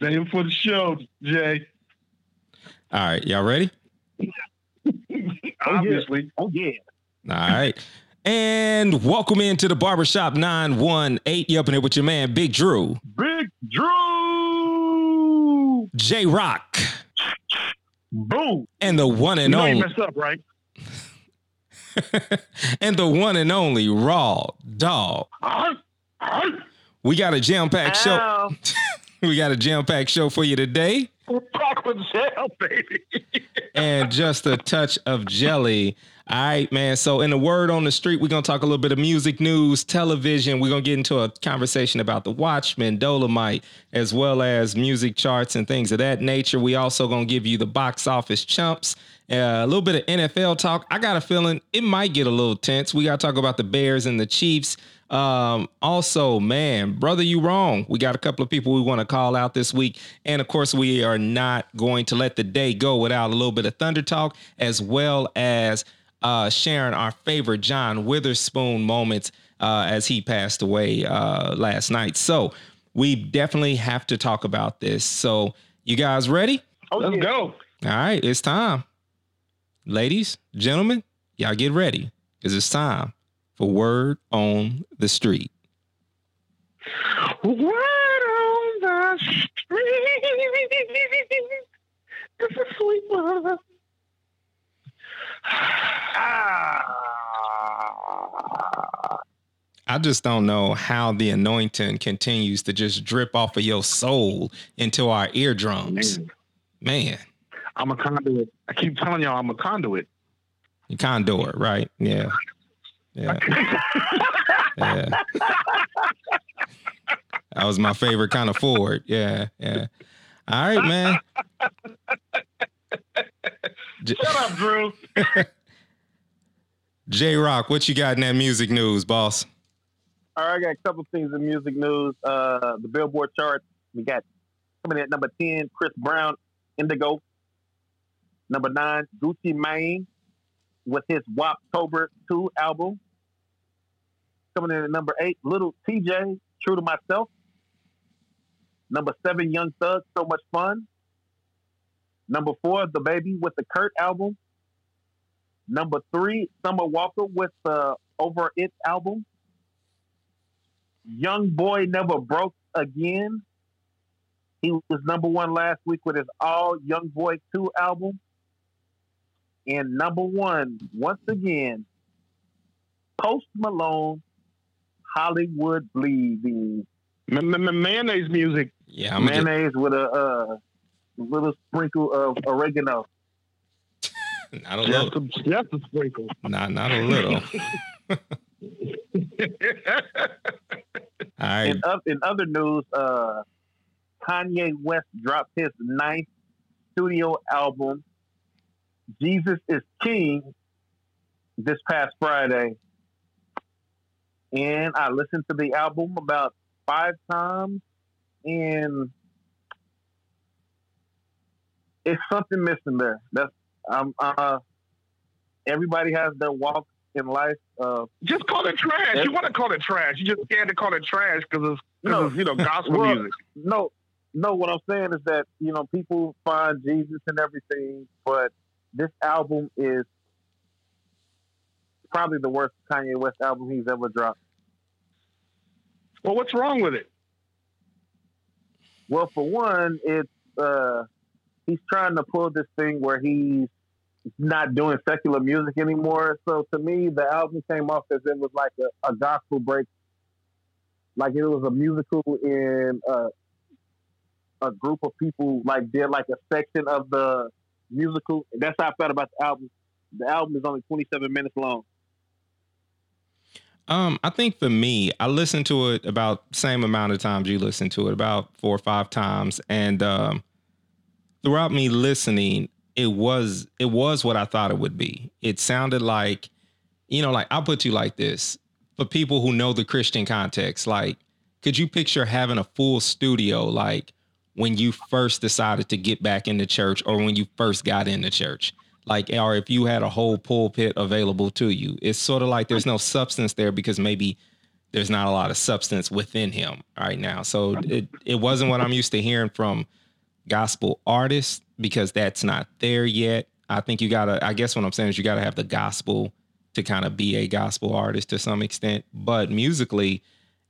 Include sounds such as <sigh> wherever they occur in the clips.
Name for the show, Jay. All right, y'all ready? <laughs> Obviously. Oh, oh yeah. All right. And welcome into the Barbershop 918. You up in here with your man, Big Drew, Big Drew. J Rock, Boom. and the one You and know you only messed up, right? <laughs> and the one and only Raw Dog. Arr, arr. We got a jam-packed show. <laughs> <laughs> We got a jam-packed show for you today. We're back with jail, baby. <laughs> and just a touch of jelly. All right, man. So, in the word on the street, we're gonna talk a little bit of music news, television. We're gonna get into a conversation about the Watchmen, Dolemite, as well as music charts and things of that nature. We also gonna give you the box office chumps, uh, a little bit of NFL talk. I got a feeling it might get a little tense. We gotta talk about the Bears and the Chiefs. Um, also, man, brother, you wrong. We got a couple of people we want to call out this week. And of course, we are not going to let the day go without a little bit of thunder talk, as well as uh sharing our favorite John Witherspoon moments uh as he passed away uh last night. So we definitely have to talk about this. So you guys ready? Oh, Let's yeah. go. All right, it's time. Ladies, gentlemen, y'all get ready because it's time for Word on the Street. Word on the street. It's a sweet one. Ah. I just don't know how the anointing continues to just drip off of your soul into our eardrums. Man, Man, I'm a conduit. I keep telling y'all I'm a conduit. You conduit, right? Yeah. Yeah. <laughs> Yeah. That was my favorite kind of Ford. Yeah. Yeah. All right, man. J- Shut up, Drew. <laughs> J Rock, what you got in that music news, boss? All right, I got a couple things in music news. Uh, the Billboard chart. We got coming in at number ten, Chris Brown, Indigo. Number nine, Gucci Mane, with his Woptober Two album. Coming in at number eight, Little TJ, True to Myself. Number seven, Young Thug, So Much Fun. Number four, DaBaby with the Kirk album. Number three, Summer Walker with the Over It album. Young Boy Never Broke Again. He was number one last week with his All Young Boy 2 album. And number one, once again, Post Malone, Hollywood Bleeding. M- m- m- mayonnaise music. Yeah, I'm gonna Mayonnaise with a uh, little sprinkle of oregano. not a Just little, a, just a sprinkle. not not a little. <laughs> All right, In, oth- in other news, uh, Kanye West dropped his ninth studio album, Jesus is King, this past Friday. And I listened to the album about five times, and it's something missing there. That's um uh everybody has their walk in life. Uh, just call it trash. You want to call it trash. You just scared to call it trash because it's, 'cause No. it's, you know, gospel Well, music. no, no. What I'm saying is that you know people find Jesus and everything, but this album is probably the worst Kanye West album he's ever dropped. Well, what's wrong with it? Well, for one, it's uh, he's trying to pull this thing where he's not doing secular music anymore. So to me, the album came off as it was like a, a gospel break, like it was a musical in uh, a group of people like did like a section of the musical. That's how I felt about the album. The album is only 27 minutes long. Um, I think for me, I listened to it about same amount of times you listened to it, about four or five times, and um, throughout me listening, it was it was what I thought it would be. It sounded like, you know, like I'll put you like this for people who know the Christian context. Like, could you picture having a full studio like when you first decided to get back into church or when you first got into church? Like or if you had a whole pulpit available to you it's sort of like there's no substance there because maybe there's not a lot of substance within him right now. So it it wasn't what I'm used to hearing from gospel artists because that's not there yet. I think you gotta. I guess what I'm saying is you gotta have the gospel to kind of be a gospel artist to some extent. But musically,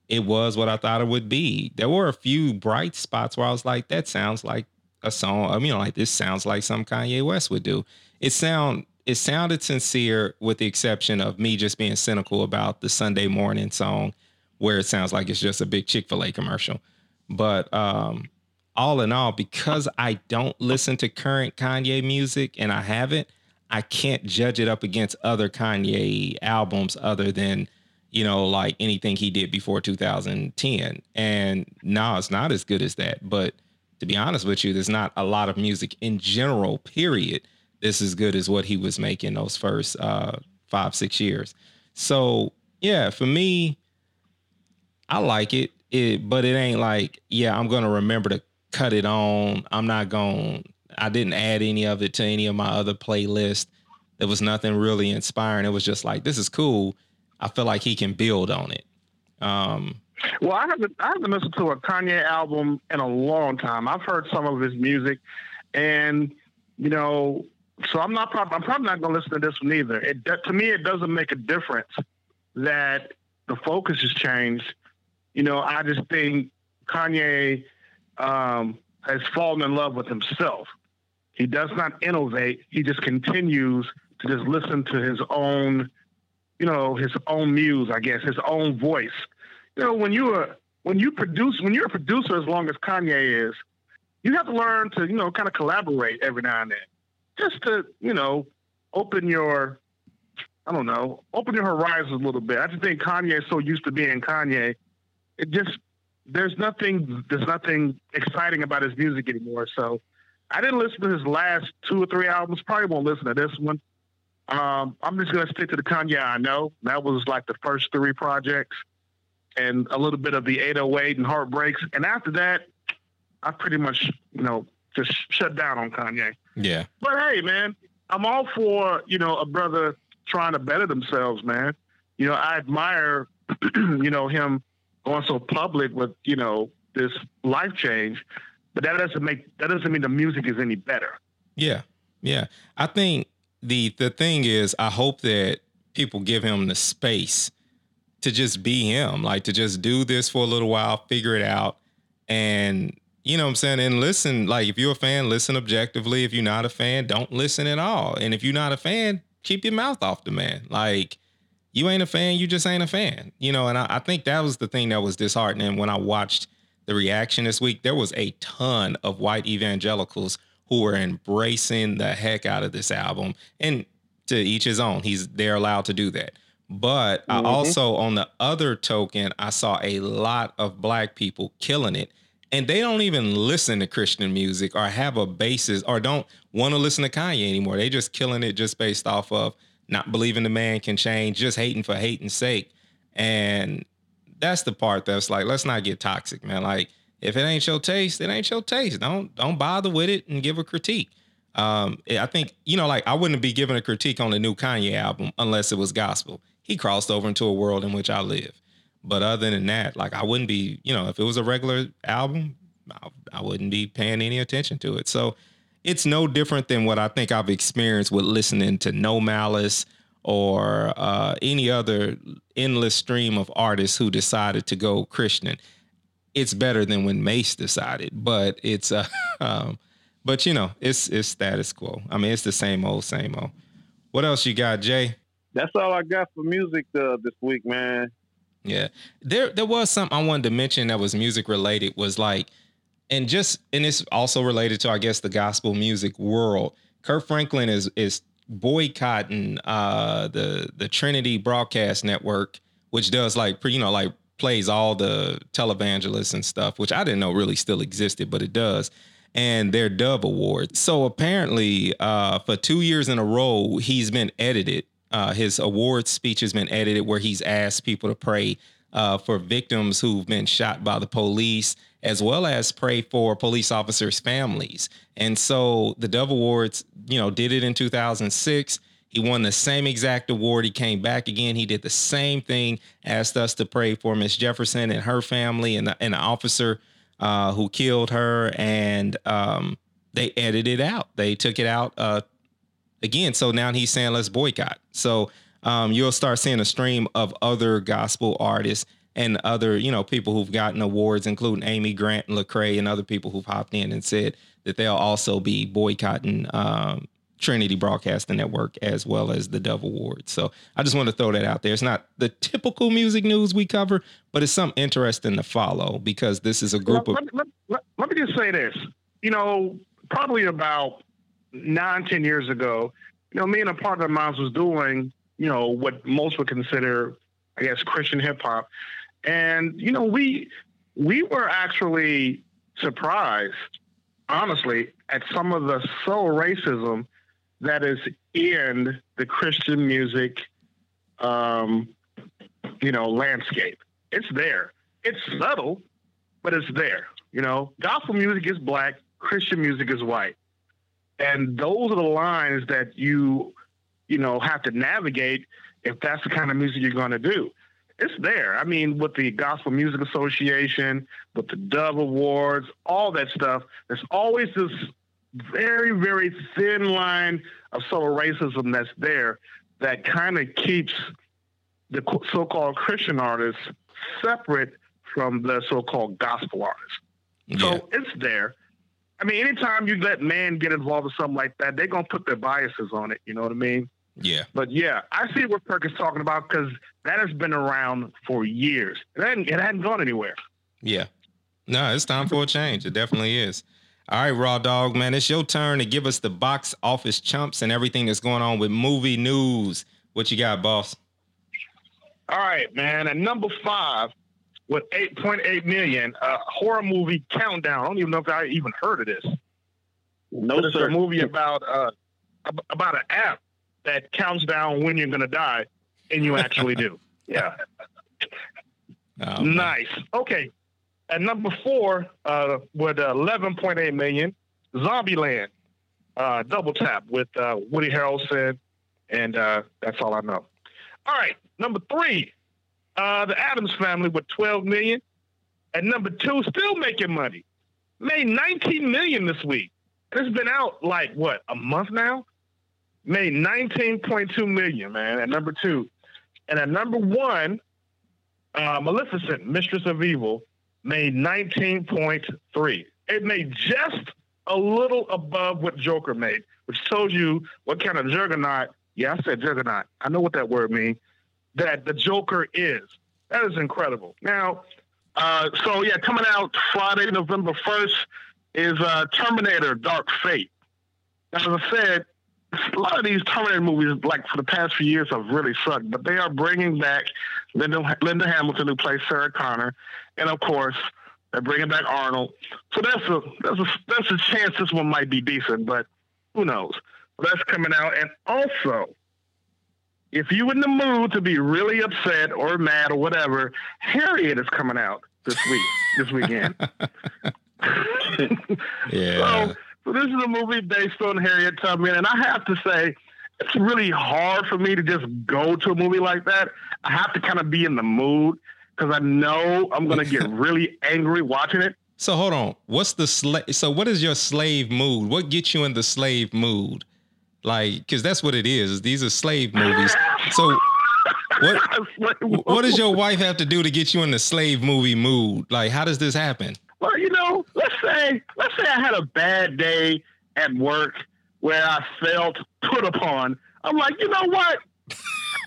it was what I thought it would be. There were a few bright spots where I was like, that sounds like a song. I mean, like this sounds like some Kanye West would do. It sound it sounded sincere with the exception of me just being cynical about the Sunday morning song where it sounds like it's just a big Chick-fil-A commercial. But um all in all, because I don't listen to current Kanye music and I haven't, I can't judge it up against other Kanye albums other than, you know, like anything he did before 2010. And no, it's not as good as that. But to be honest with you, there's not a lot of music in general, period. This is good as what he was making those first uh, five, six years. So yeah, for me, I like it. It, but it ain't like, yeah, I'm gonna remember to cut it on. I'm not to, I didn't add any of it to any of my other playlists. There was nothing really inspiring. It was just like, this is cool. I feel like he can build on it. Um, well, I haven't I haven't listened to a Kanye album in a long time. I've heard some of his music, and you know, so I'm not probably I'm probably not going to listen to this one either. It to me, it doesn't make a difference that the focus has changed. You know, I just think Kanye um, has fallen in love with himself. He does not innovate. He just continues to just listen to his own, you know, his own muse, I guess, his own voice. You know, when you are when you produce when you're a producer as long as Kanye is, you have to learn to, you know, kind of collaborate every now and then. Just to, you know, open your I don't know, open your horizons a little bit. I just think Kanye is so used to being Kanye. It just there's nothing there's nothing exciting about his music anymore. So I didn't listen to his last two or three albums. Probably won't listen to this one. Um, I'm just gonna stick to the Kanye I know. That was like the first three projects, and a little bit of the 808 and Heartbreaks. And after that, I pretty much you know just shut down on Kanye. Yeah. But hey, man, I'm all for you know a brother trying to better themselves, man. You know, I admire <clears throat> you know him going so public with you know this life change, but that doesn't make that doesn't mean the music is any better. Yeah, yeah. I think the the thing is, I hope that people give him the space to just be him, like to just do this for a little while, figure it out, and you know what I'm saying, and listen. Like if you're a fan, listen objectively. If you're not a fan, don't listen at all. And if you're not a fan, keep your mouth off the man. Like you ain't a fan, you just ain't a fan. You know, and I, I think that was the thing that was disheartening when I watched the reaction this week. There was a ton of white evangelicals who were embracing the heck out of this album. And to each his own. He's they're allowed to do that. But mm-hmm. I also, on the other token, I saw a lot of black people killing it. And they don't even listen to Christian music or have a basis or don't want to listen to Kanye anymore. They just killing it just based off of not believing the man can change, just hating for hating's sake. And that's the part that's like, let's not get toxic, man. Like, if it ain't your taste, it ain't your taste. Don't don't bother with it and give a critique. Um, I think you know, like I wouldn't be giving a critique on the new Kanye album unless it was gospel. He crossed over into a world in which I live. But other than that, like I wouldn't be, you know, if it was a regular album, I, I wouldn't be paying any attention to it. So it's no different than what I think I've experienced with listening to No Malice or uh, any other endless stream of artists who decided to go Christian. It's better than when Mase decided, but it's uh, <laughs> um, but you know, it's it's status quo. I mean, it's the same old, same old. What else you got, Jay? That's all I got for music uh, this week, man. Yeah, there there was something I wanted to mention that was music related. Was like and just and it's also related to I guess the gospel music world. Kirk Franklin is is boycotting uh, the the Trinity Broadcast Network, which does like you know like plays all the televangelists and stuff, which I didn't know really still existed, but it does. And their Dove Awards. So apparently, uh, for two years in a row, he's been edited. Uh, his award speech has been edited, where he's asked people to pray uh, for victims who've been shot by the police as well as pray for police officers' families. And so the Dove Awards, you know, did it in 2006. He won the same exact award. He came back again. He did the same thing, asked us to pray for Miss Jefferson and her family and the, and the officer uh, who killed her. And um, they edited it out. They took it out uh, again. So now he's saying let's boycott. So um, you'll start seeing a stream of other gospel artists and other, you know, people who've gotten awards, including Amy Grant and Lecrae and other people who've hopped in and said that they'll also be boycotting um, Trinity Broadcasting Network as well as the Dove Awards. So I just want to throw that out there. It's not the typical music news we cover, but it's something interesting to follow because this is a group let, of. Let, let, let, me just say this. You know, probably about nine, ten years ago, you know, me and a partner of mine was doing, you know, what most would consider, I guess, Christian hip hop. And, you know, we we were actually surprised, honestly, at some of the soul racism that is in the Christian music, um, you know, landscape. It's there. It's subtle, but it's there. You know, gospel music is black, Christian music is white, and those are the lines that you, you know, have to navigate if that's the kind of music you're going to do it's there. I mean, with the Gospel Music Association, with the Dove Awards, all that stuff, there's always this very, very thin line of subtle racism that's there that kind of keeps the so-called Christian artists separate from the so-called gospel artists. Yeah. So it's there. I mean, anytime you let man get involved with something like that, they're gonna put their biases on it. You know what I mean? Yeah. But yeah, I see what Kirk is talking about because that has been around for years. It hadn't, it hadn't gone anywhere. Yeah. No, it's time for a change. It definitely is. All right, Raw Dog, man, it's your turn to give us the box office chumps and everything that's going on with movie news. What you got, boss? All right, man. At number five, with 8.8 million, a horror movie Countdown. I don't even know if I even heard of this. No, it's a movie about uh, about an app that counts down when you're going to die, and you actually do. <laughs> Yeah. Oh, nice. Okay. At number four, uh, with 11.8 million, Zombieland, uh, double tap with uh, Woody Harrelson, and uh, that's all I know. All right, number three, uh, the Addams Family with 12 million. At number two, still making money, made 19 million this week. It's been out like what a month now made 19.2 million, man, at number two. And at number one, uh, Maleficent, Mistress of Evil, made 19.3. It made just a little above what Joker made, which tells you what kind of juggernaut, yeah, I said juggernaut. I know what that word means, that the Joker is. That is incredible. Now, uh, so yeah, coming out Friday, November 1st is uh, Terminator Dark Fate. As I said, a lot of these Terminator movies, like for the past few years, have really sucked. But they are bringing back Linda, Linda Hamilton, who plays Sarah Connor, and of course, they're bringing back Arnold. So that's a that's a that's a chance this one might be decent, but who knows? That's coming out, and also, if you in the mood to be really upset or mad or whatever, Harriet is coming out this week, this weekend. <laughs> <laughs> yeah. So, so this is a movie based on Harriet Tubman, and I have to say, it's really hard for me to just go to a movie like that. I have to kind of be in the mood because I know I'm going to get <laughs> really angry watching it. So hold on, what's the slave? So what is your slave mood? What gets you in the slave mood? Like, because that's what it is. These are slave movies. So what <laughs> what does your wife have to do to get you in the slave movie mood? Like, how does this happen? Well, you know, let's say let's say I had a bad day at work where I felt put upon. I'm like, you know what?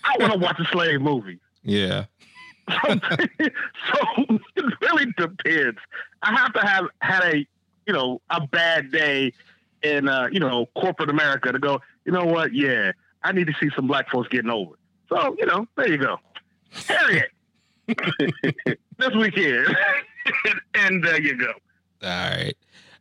I want to watch a slave movie. Yeah. So, <laughs> so it really depends. I have to have had a you know a bad day in uh, you know corporate America to go. You know what? Yeah, I need to see some black folks getting over. So you know, there you go. Harriet. <laughs> this weekend. <laughs> and there you go. All right.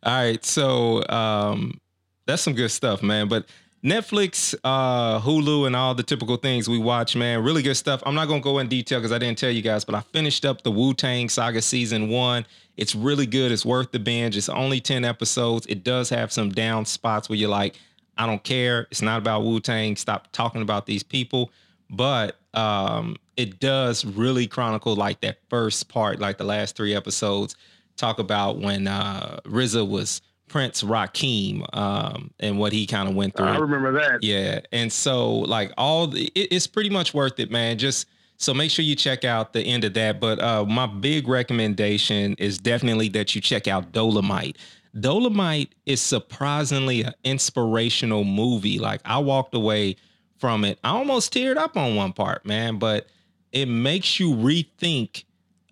All right. So um, that's some good stuff, man. But Netflix, uh, Hulu, and all the typical things we watch, man. Really good stuff. I'm not gonna go in detail because I didn't tell you guys, but I finished up the Wu Tang Saga season one. It's really good. It's worth the binge. It's only 10 episodes. It does have some down spots where you're like, I don't care. It's not about Wu Tang. Stop talking about these people. But um, it does really chronicle like that first part, like the last three episodes, talk about when uh, RZA was Prince Rakeem um, and what he kind of went through. I remember that. Yeah, and so like all the, it, it's pretty much worth it, man. Just so make sure you check out the end of that. But uh, my big recommendation is definitely that you check out Dolemite. Dolemite is surprisingly an inspirational movie. Like I walked away from it. I almost teared up on one part, man, but it makes you rethink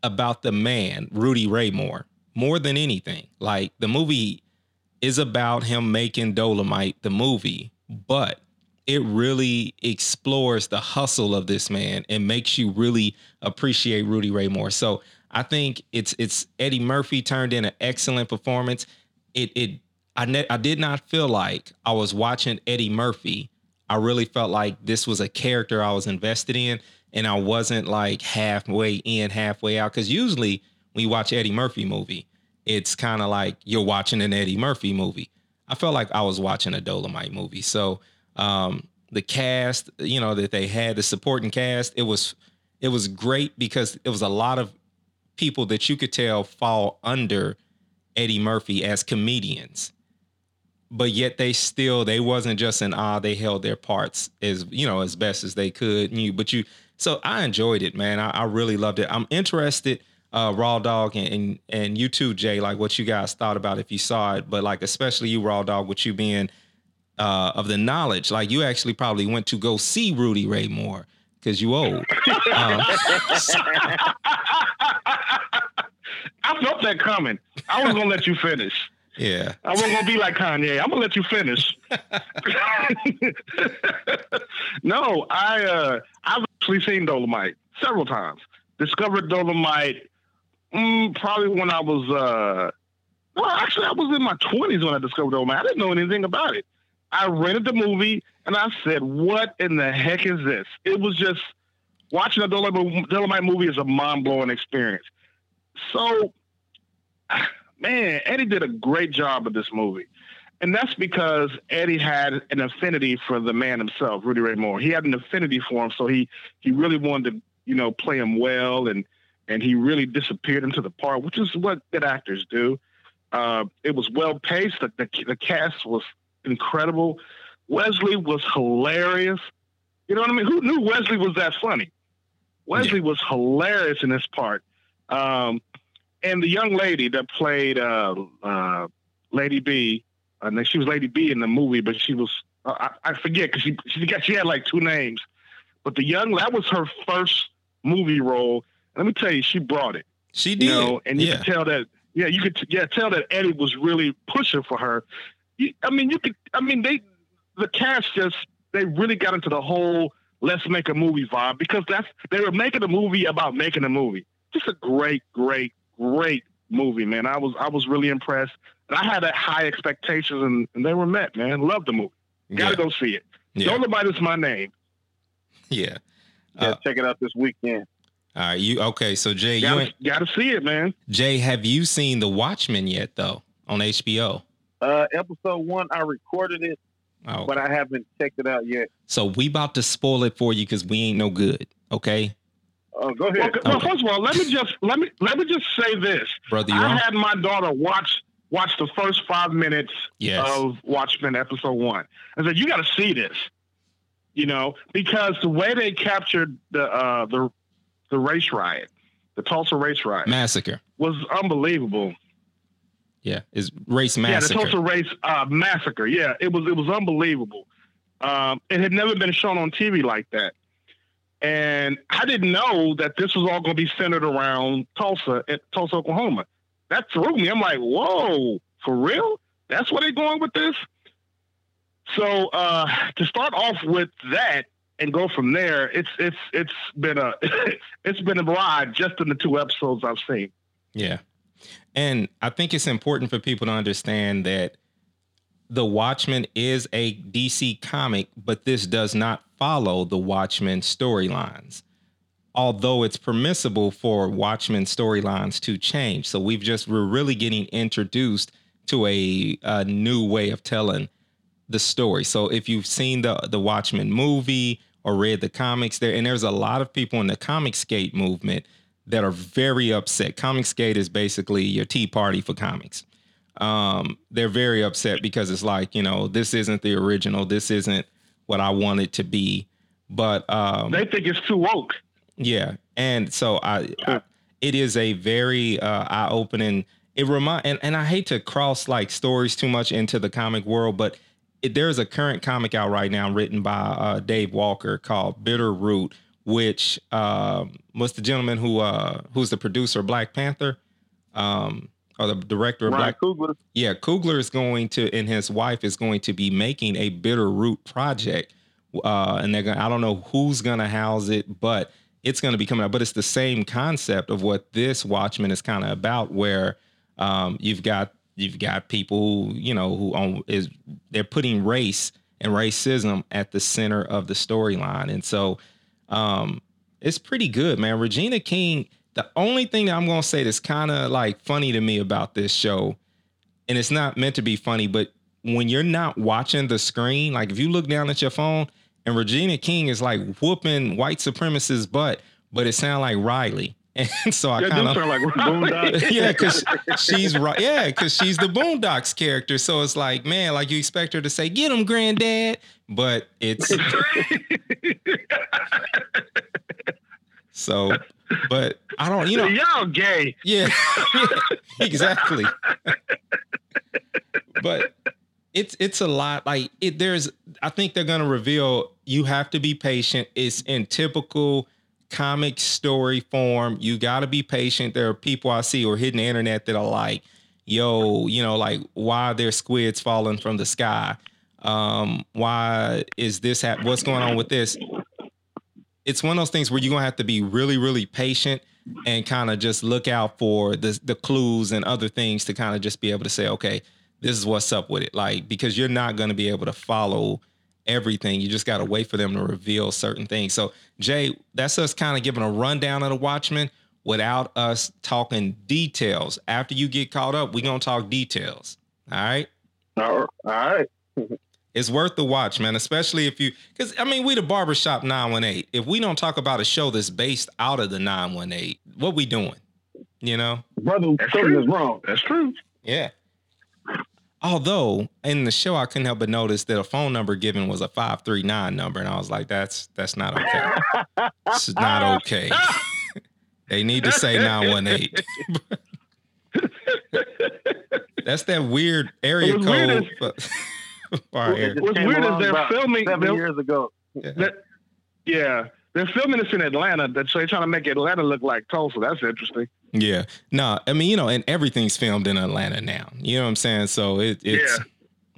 about the man, Rudy Ray Moore, more than anything. Like the movie is about him making Dolemite the movie, but it really explores the hustle of this man and makes you really appreciate Rudy Ray Moore. So I think it's it's Eddie Murphy turned in an excellent performance. It it I ne- I did not feel like I was watching Eddie Murphy. I really felt like this was a character I was invested in, and I wasn't like halfway in, halfway out. Because usually when you watch Eddie Murphy movie, it's kind of like you're watching an Eddie Murphy movie. I felt like I was watching a Dolemite movie. So um, the cast, you know, that they had, the supporting cast, it was it was great because it was a lot of people that you could tell fall under Eddie Murphy as comedians. But yet they still they wasn't just an ah they held their parts as you know as best as they could. You but you so I enjoyed it, man. I, I really loved it. I'm interested, uh, Raw Dog and, and and you too, Jay. Like what you guys thought about if you saw it, but like especially you, Raw Dog, with you being uh, of the knowledge. Like you actually probably went to go see Rudy Ray Moore because you old. <laughs> Um, <laughs> I felt that coming. I was gonna let you finish. Yeah. I wasn't gonna be like Kanye. I'm gonna let you finish. <laughs> no, I uh I've actually seen Dolemite several times. Discovered Dolemite mm, probably when I was uh well actually I was in my twenties when I discovered Dolemite. I didn't know anything about it. I rented the movie and I said, "What in the heck is this?" It was just watching a Dolemite movie is a mind blowing experience. So, <sighs> man, Eddie did a great job of this movie. And that's because Eddie had an affinity for the man himself, Rudy Ray Moore. He had an affinity for him, so he he really wanted to, you know, play him well, and and he really disappeared into the part, which is what good actors do. Uh, it was well paced. The, the, the cast was incredible. Wesley was hilarious. You know what I mean? Who knew Wesley was that funny? Wesley yeah. was hilarious in this part. Um, and the young lady that played uh, uh, Lady B, I think she was Lady B in the movie, but she was uh, I, I, forget because she she got she had like two names. But the young that was her first movie role. let me tell you, she brought it. She did, you know, and you yeah. could tell that. Yeah, you could yeah tell that Eddie was really pushing for her you, I mean, you could. I mean, they the cast just they really got into the whole let's make a movie vibe because that's they were making a movie about making a movie. Just a great, great, great movie, man. I was I was really impressed. And I had a high expectations and, and they were met, man. Love the movie. Gotta yeah. go see it. Yeah. Dolemite is my name. <laughs> Yeah. Yeah, uh, check it out this weekend. All right, you okay? So Jay, gotta, you gotta see it, man. Jay, have you seen The Watchmen yet, though, on HBO? Uh, episode one, I recorded it, oh. but I haven't checked it out yet. So we about to spoil it for you because we ain't no good. Okay. Oh, go ahead. Well, well, first of all, let me just let me let me just say this, brother. I on? had my daughter watch watch the first five minutes yes. of Watchmen episode one. I said, "You got to see this," you know, because the way they captured the uh, the the race riot, the Tulsa race riot massacre, was unbelievable. Yeah, is race massacre. Yeah, the Tulsa race uh, massacre. Yeah, it was it was unbelievable. Um, it had never been shown on TV like that, and I didn't know that this was all going to be centered around Tulsa, Tulsa, Oklahoma. That threw me. I'm like, whoa, for real? That's where they're going with this. So uh, to start off with that and go from there, it's it's it's been a <laughs> it's been a ride just in the two episodes I've seen. Yeah, and I think it's important for people to understand that the Watchmen is a DC comic, but this does not follow the Watchmen storylines. Although it's permissible for Watchmen storylines to change. So we've just, we're really getting introduced to a, a new way of telling the story. So if you've seen the the Watchmen movie or read the comics there, and there's a lot of people in the Comicsgate movement that are very upset. Comicsgate is basically your tea party for comics. Um, they're very upset because it's like, you know, this isn't the original. This isn't what I want it to be. But um, they think it's too woke. Yeah, and so I, I it is a very uh, eye opening. It remind and, and I hate to cross like stories too much into the comic world, but it, there's a current comic out right now written by uh, Dave Walker called Bitter Root, which um, was the gentleman who uh, who's the producer of Black Panther. Um, or the director of Ryan Black Coogler. yeah, Coogler is going to, and his wife is going to be making a Bitter Root project. Uh, and they're to, I don't know who's going to house it, but it's going to be coming out. But it's the same concept of what this Watchmen is kind of about, where um, you've got, you've got people who, you know, who on, is, they're putting race and racism at the center of the storyline. And so um, it's pretty good, man. Regina King, the only thing that I'm gonna say that's kind of like funny to me about this show, and it's not meant to be funny, but when you're not watching the screen, like if you look down at your phone and Regina King is like whooping white supremacists' butt, but it sounds like Riley. <laughs> And so I kind of like <laughs> Boondocks. yeah, because she's right. Yeah, because she's the Boondocks character. So it's like, man, like you expect her to say, "Get him, granddad," but it's <laughs> so. But I don't, you know, Y'all gay. yeah, <laughs> exactly. but it's it's a lot. Like it, there's, I think they're gonna reveal. You have to be patient. It's in typical comic story form. You got to be patient. There are people I see or hitting the internet that are like, "Yo, you know, like why are there squids falling from the sky? Um, why is this? hap- What's going on with this?" It's one of those things where you're gonna have to be really, really patient and kind of just look out for the the clues and other things to kind of just be able to say, okay, this is what's up with it. Like because you're not to be able to follow everything. You just got to wait for them to reveal certain things. So Jay, that's us kind of giving a rundown of the Watchmen without us talking details. After you get caught up, we're gonna talk details. All right. All right. <laughs> It's worth the watch, man, especially if you because I mean we the barbershop 918. If we don't talk about a show that's based out of the 918, what we doing? You know? Brother, That's something true. is wrong. That's true. Yeah. Although in the show I couldn't help but notice that a phone number given was a 539 number, and I was like, that's that's not okay. It's not okay. <laughs> they need to say 918. <laughs> that's that weird area It weird code. <laughs> for- for our area. It just What's weird is they're filming- seven they're- years ago. That, yeah, they're filming this in Atlanta. So they're trying to make Atlanta look like Tulsa. That's interesting. Yeah. No, I mean, you know, and everything's filmed in Atlanta now. You know what I'm saying? So it, it's,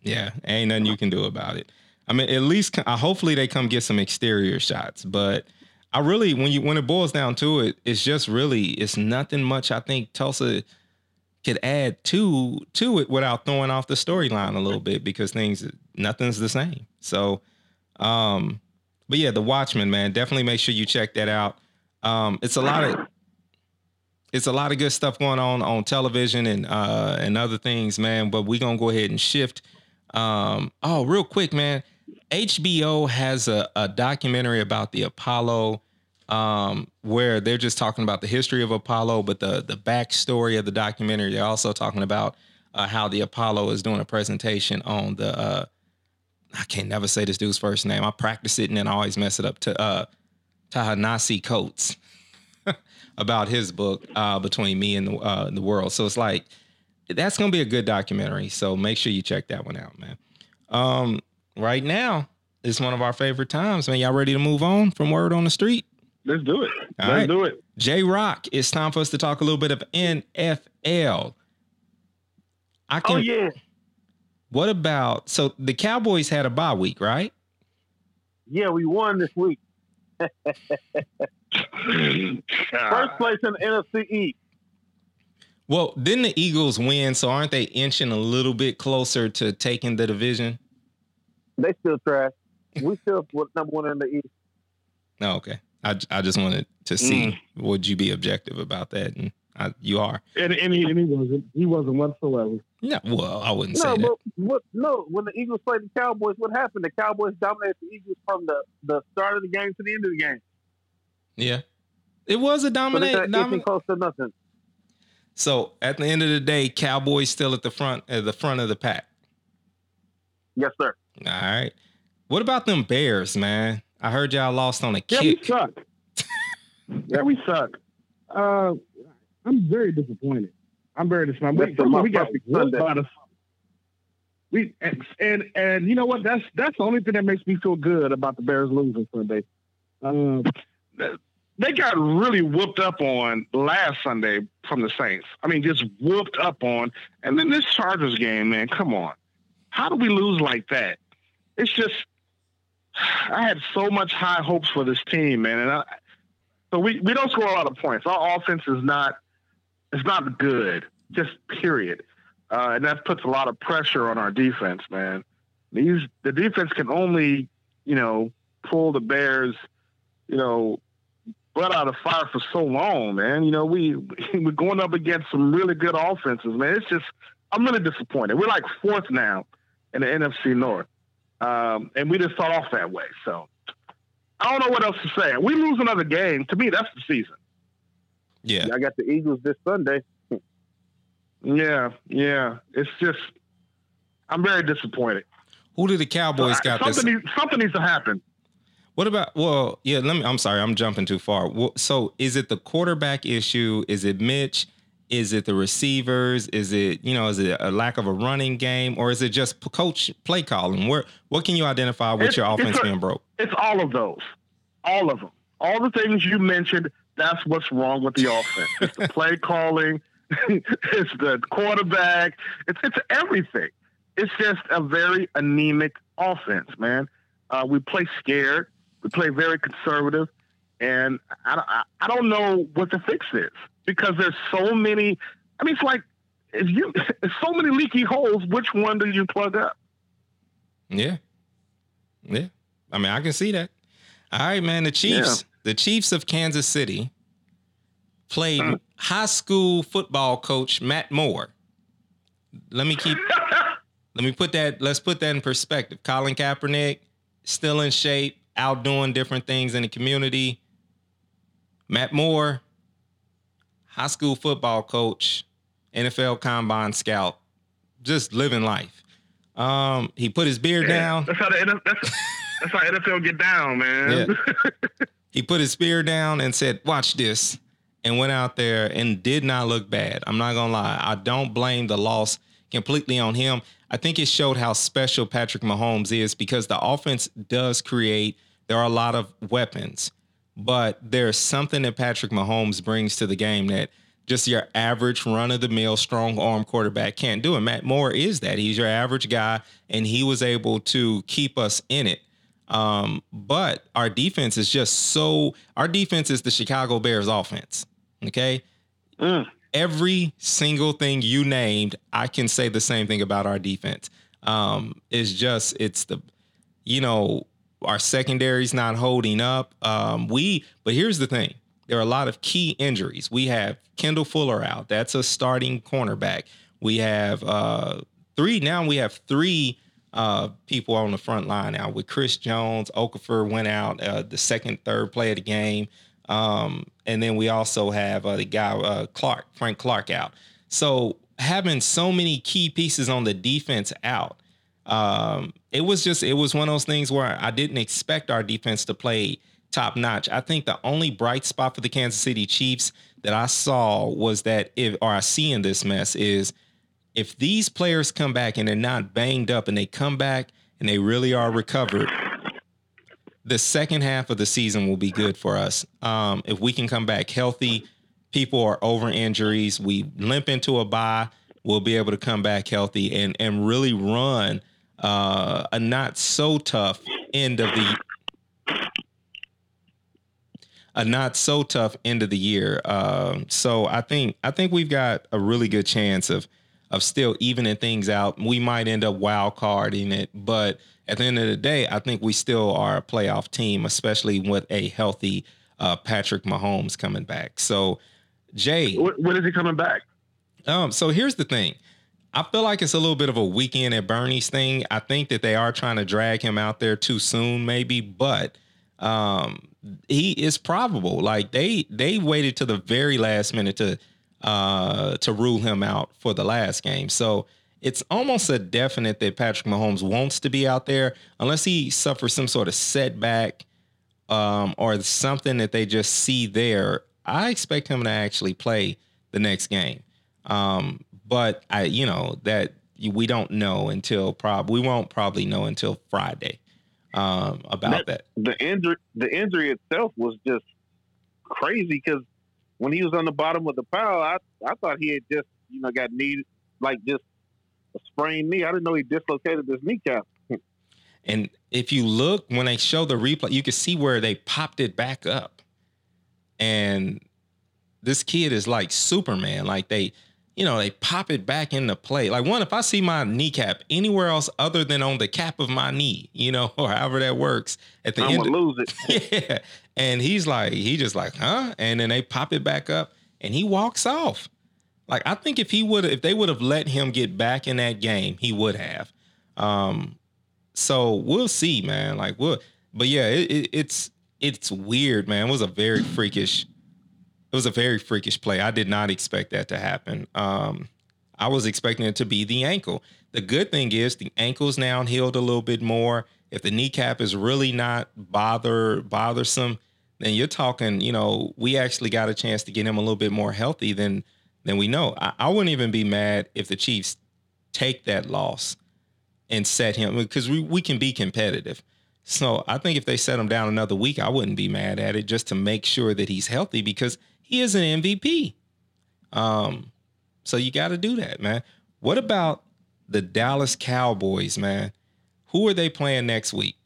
yeah. ain't nothing you can do about it. I mean, at least uh, hopefully they come get some exterior shots, but I really, when you, when it boils down to it, it's just really, it's nothing much. I think Tulsa could add to, to it without throwing off the storyline a little bit because things, nothing's the same. So, um, but yeah, The Watchmen, man, definitely make sure you check that out. Um, it's a lot of, it's a lot of good stuff going on on television and uh and other things, man. But we're gonna go ahead and shift. Um, oh, real quick, man. HBO has a, a documentary about the Apollo, um, where they're just talking about the history of Apollo, but the the backstory of the documentary. They're also talking about uh, how the Apollo is doing a presentation on the. Uh, I can't never say this dude's first name. I practice it and then I always mess it up. To uh, Ta-Nehisi Coates <laughs> about his book uh, between me and the, uh, the world. So it's like that's gonna be a good documentary. So make sure you check that one out, man. Um, right now it's one of our favorite times, man. Y'all ready to move on from word on the street? Let's do it. All Let's right. do it. J Rock, it's time for us to talk a little bit of NFL. I oh, can. Oh yeah, What about so the Cowboys had a bye week, right? yeah. We won this week. <laughs> First place in the NFC East. Well, didn't the Eagles win? So aren't they inching a little bit closer to taking the division? They still trash. We still <laughs> number one in the East. Oh, okay. I, I just wanted to see mm. would you be objective about that, and I, you are. And, and, he, and he wasn't. He wasn't whatsoever. No, well, I wouldn't No, say that. but what, no. When the Eagles played the Cowboys, what happened? The Cowboys dominated the Eagles from the, the start of the game to the end of the game. Yeah, it was a So dominate. it's domin- close to nothing. so at the end of the day, Cowboys still at the front at the front of the pack. Yes, sir. All right. What about them Bears, man? I heard y'all lost on a Yeah, we suck. <laughs> yeah, we suck. Uh, I'm very disappointed. I'm very disappointed. That's We, the first of all, we got motherfucking whooped Sunday. by the- we and, and and you know what? That's that's the only thing that makes me feel good about the Bears losing Sunday. Um, they got really whooped up on last Sunday from the Saints. I mean, just whooped up on. And then this Chargers game, man, come on. How do we lose like that? It's just, I had so much high hopes for this team, man. And I, so we, we don't score a lot of points. Our offense is not, it's not good, just period. Uh, and that puts a lot of pressure on our defense, man. These, the defense can only, you know, pull the Bears, you know, blood out of fire for so long, man. You know, we <laughs> we're going up against some really good offenses, man. It's just I'm really disappointed. We're like fourth now in the NFC North, um, and we just start off that way. So I don't know what else to say. We lose another game. To me, that's the season. Yeah. I got the Eagles this Sunday. <laughs> Yeah, yeah. It's just I'm very disappointed. Who did the Cowboys got this? something, needs, something needs to happen. What about? Well, yeah. Let me. I'm sorry. I'm jumping too far. So, is it the quarterback issue? Is it Mitch? Is it the receivers? Is it you know? Is it a lack of a running game, or is it just coach play calling? Where what can you identify with It's- your offense a- being broke? It's all of those. All of them. All the things you mentioned, that's what's wrong with the offense. It's the play <laughs> calling, <laughs> it's the quarterback, it's it's everything. It's just a very anemic offense, man. Uh, we play scared, we play very conservative, and I, I, I don't know what the fix is because there's so many. I mean, it's like if you there's <laughs> so many leaky holes. Which one do you plug up? Yeah, yeah. I mean, I can see that. All right, man. The Chiefs, the Chiefs of Kansas City, played Hmm. high school football coach Matt Moore. Let me keep. <laughs> let me put that. Let's put that in perspective. Colin Kaepernick still in shape, out doing different things in the community. Matt Moore, high school football coach, NFL combine scout, just living life. Um, he put his beard down. That's how the NFL, that's, that's how NFL get down, man. <laughs> he put his spear down and said, "Watch this," and went out there and did not look bad. I'm not gonna lie. I don't blame the loss completely on him. I think it showed how special Patrick Mahomes is because the offense does create. There are a lot of weapons, but there's something that Patrick Mahomes brings to the game that just your average run of the mill strong arm quarterback can't do. And Matt Moore is that. He's your average guy, and he was able to keep us in it. Um, but our defense is just so our defense is the Chicago Bears offense. Okay. Mm. Every single thing you named, I can say the same thing about our defense. Um, it's just it's the you know, our secondary's not holding up. Um, we but here's the thing. There are a lot of key injuries. We have Kendall Fuller out. That's a starting cornerback. We have uh three now we have three uh, people on the front line now with Chris Jones. Okafor went out uh, the second, third play of the game. Um, and then we also have uh, the guy, uh, Clark, Frank Clark out. So having so many key pieces on the defense out, um, it was just, it was one of those things where I didn't expect our defense to play top notch. I think the only bright spot for the Kansas City Chiefs that I saw was that if, or I see in this mess is if these players come back and they're not banged up and they come back and they really are recovered, the second half of the season will be good for us. Um, if we can come back healthy, people are over injuries, we limp into a bye, we'll be able to come back healthy and and really run uh, a not so tough end of the a not so tough end of the year. Um, so I think I think we've got a really good chance of of still evening things out. We might end up wild carding it, but at the end of the day, I think we still are a playoff team, especially with a healthy uh, Patrick Mahomes coming back. So Jay, when is he coming back? Um, so here's the thing. I feel like it's a little bit of a weekend at Bernie's thing. I think that they are trying to drag him out there too soon, maybe, but um, he is probable. Like they they waited to the very last minute to uh to rule him out for the last game. So it's almost a definite that Patrick Mahomes wants to be out there unless he suffers some sort of setback um, or something that they just see there. I expect him to actually play the next game. Um, but I, you know, that we don't know until prob we won't probably know until Friday um, about that, that. The injury, the injury itself was just crazy because when he was on the bottom of the pile, I I thought he had just you know got needed like just a sprained knee. I didn't know he dislocated his kneecap. and if you look when they show the replay, you can see where they popped it back up, and this kid is like Superman. Like they you know, they pop it back into play. Like one, if I see my kneecap anywhere else other than on the cap of my knee, you know, <laughs> or however that works, at the I'm end, gonna lose it. <laughs> yeah. And he's like, he just like, huh? And then they pop it back up, and he walks off. Like I think if he would, if they would have let him get back in that game, he would have. Um, so we'll see, man. Like we'll, but yeah, it, it, it's it's weird, man. It was a very freakish it was a very freakish play. I did not expect that to happen. Um, I was expecting it to be the ankle. The good thing is the ankle's now healed a little bit more. If the kneecap is really not bother bothersome, then you're talking. You know, we actually got a chance to get him a little bit more healthy than than we know. I, I wouldn't even be mad if the Chiefs take that loss and set him because we, we can be competitive. So I think if they set him down another week, I wouldn't be mad at it just to make sure that he's healthy because he is an MVP. Um, so you got to do that, man. What about the Dallas Cowboys, man? Who are they playing next week?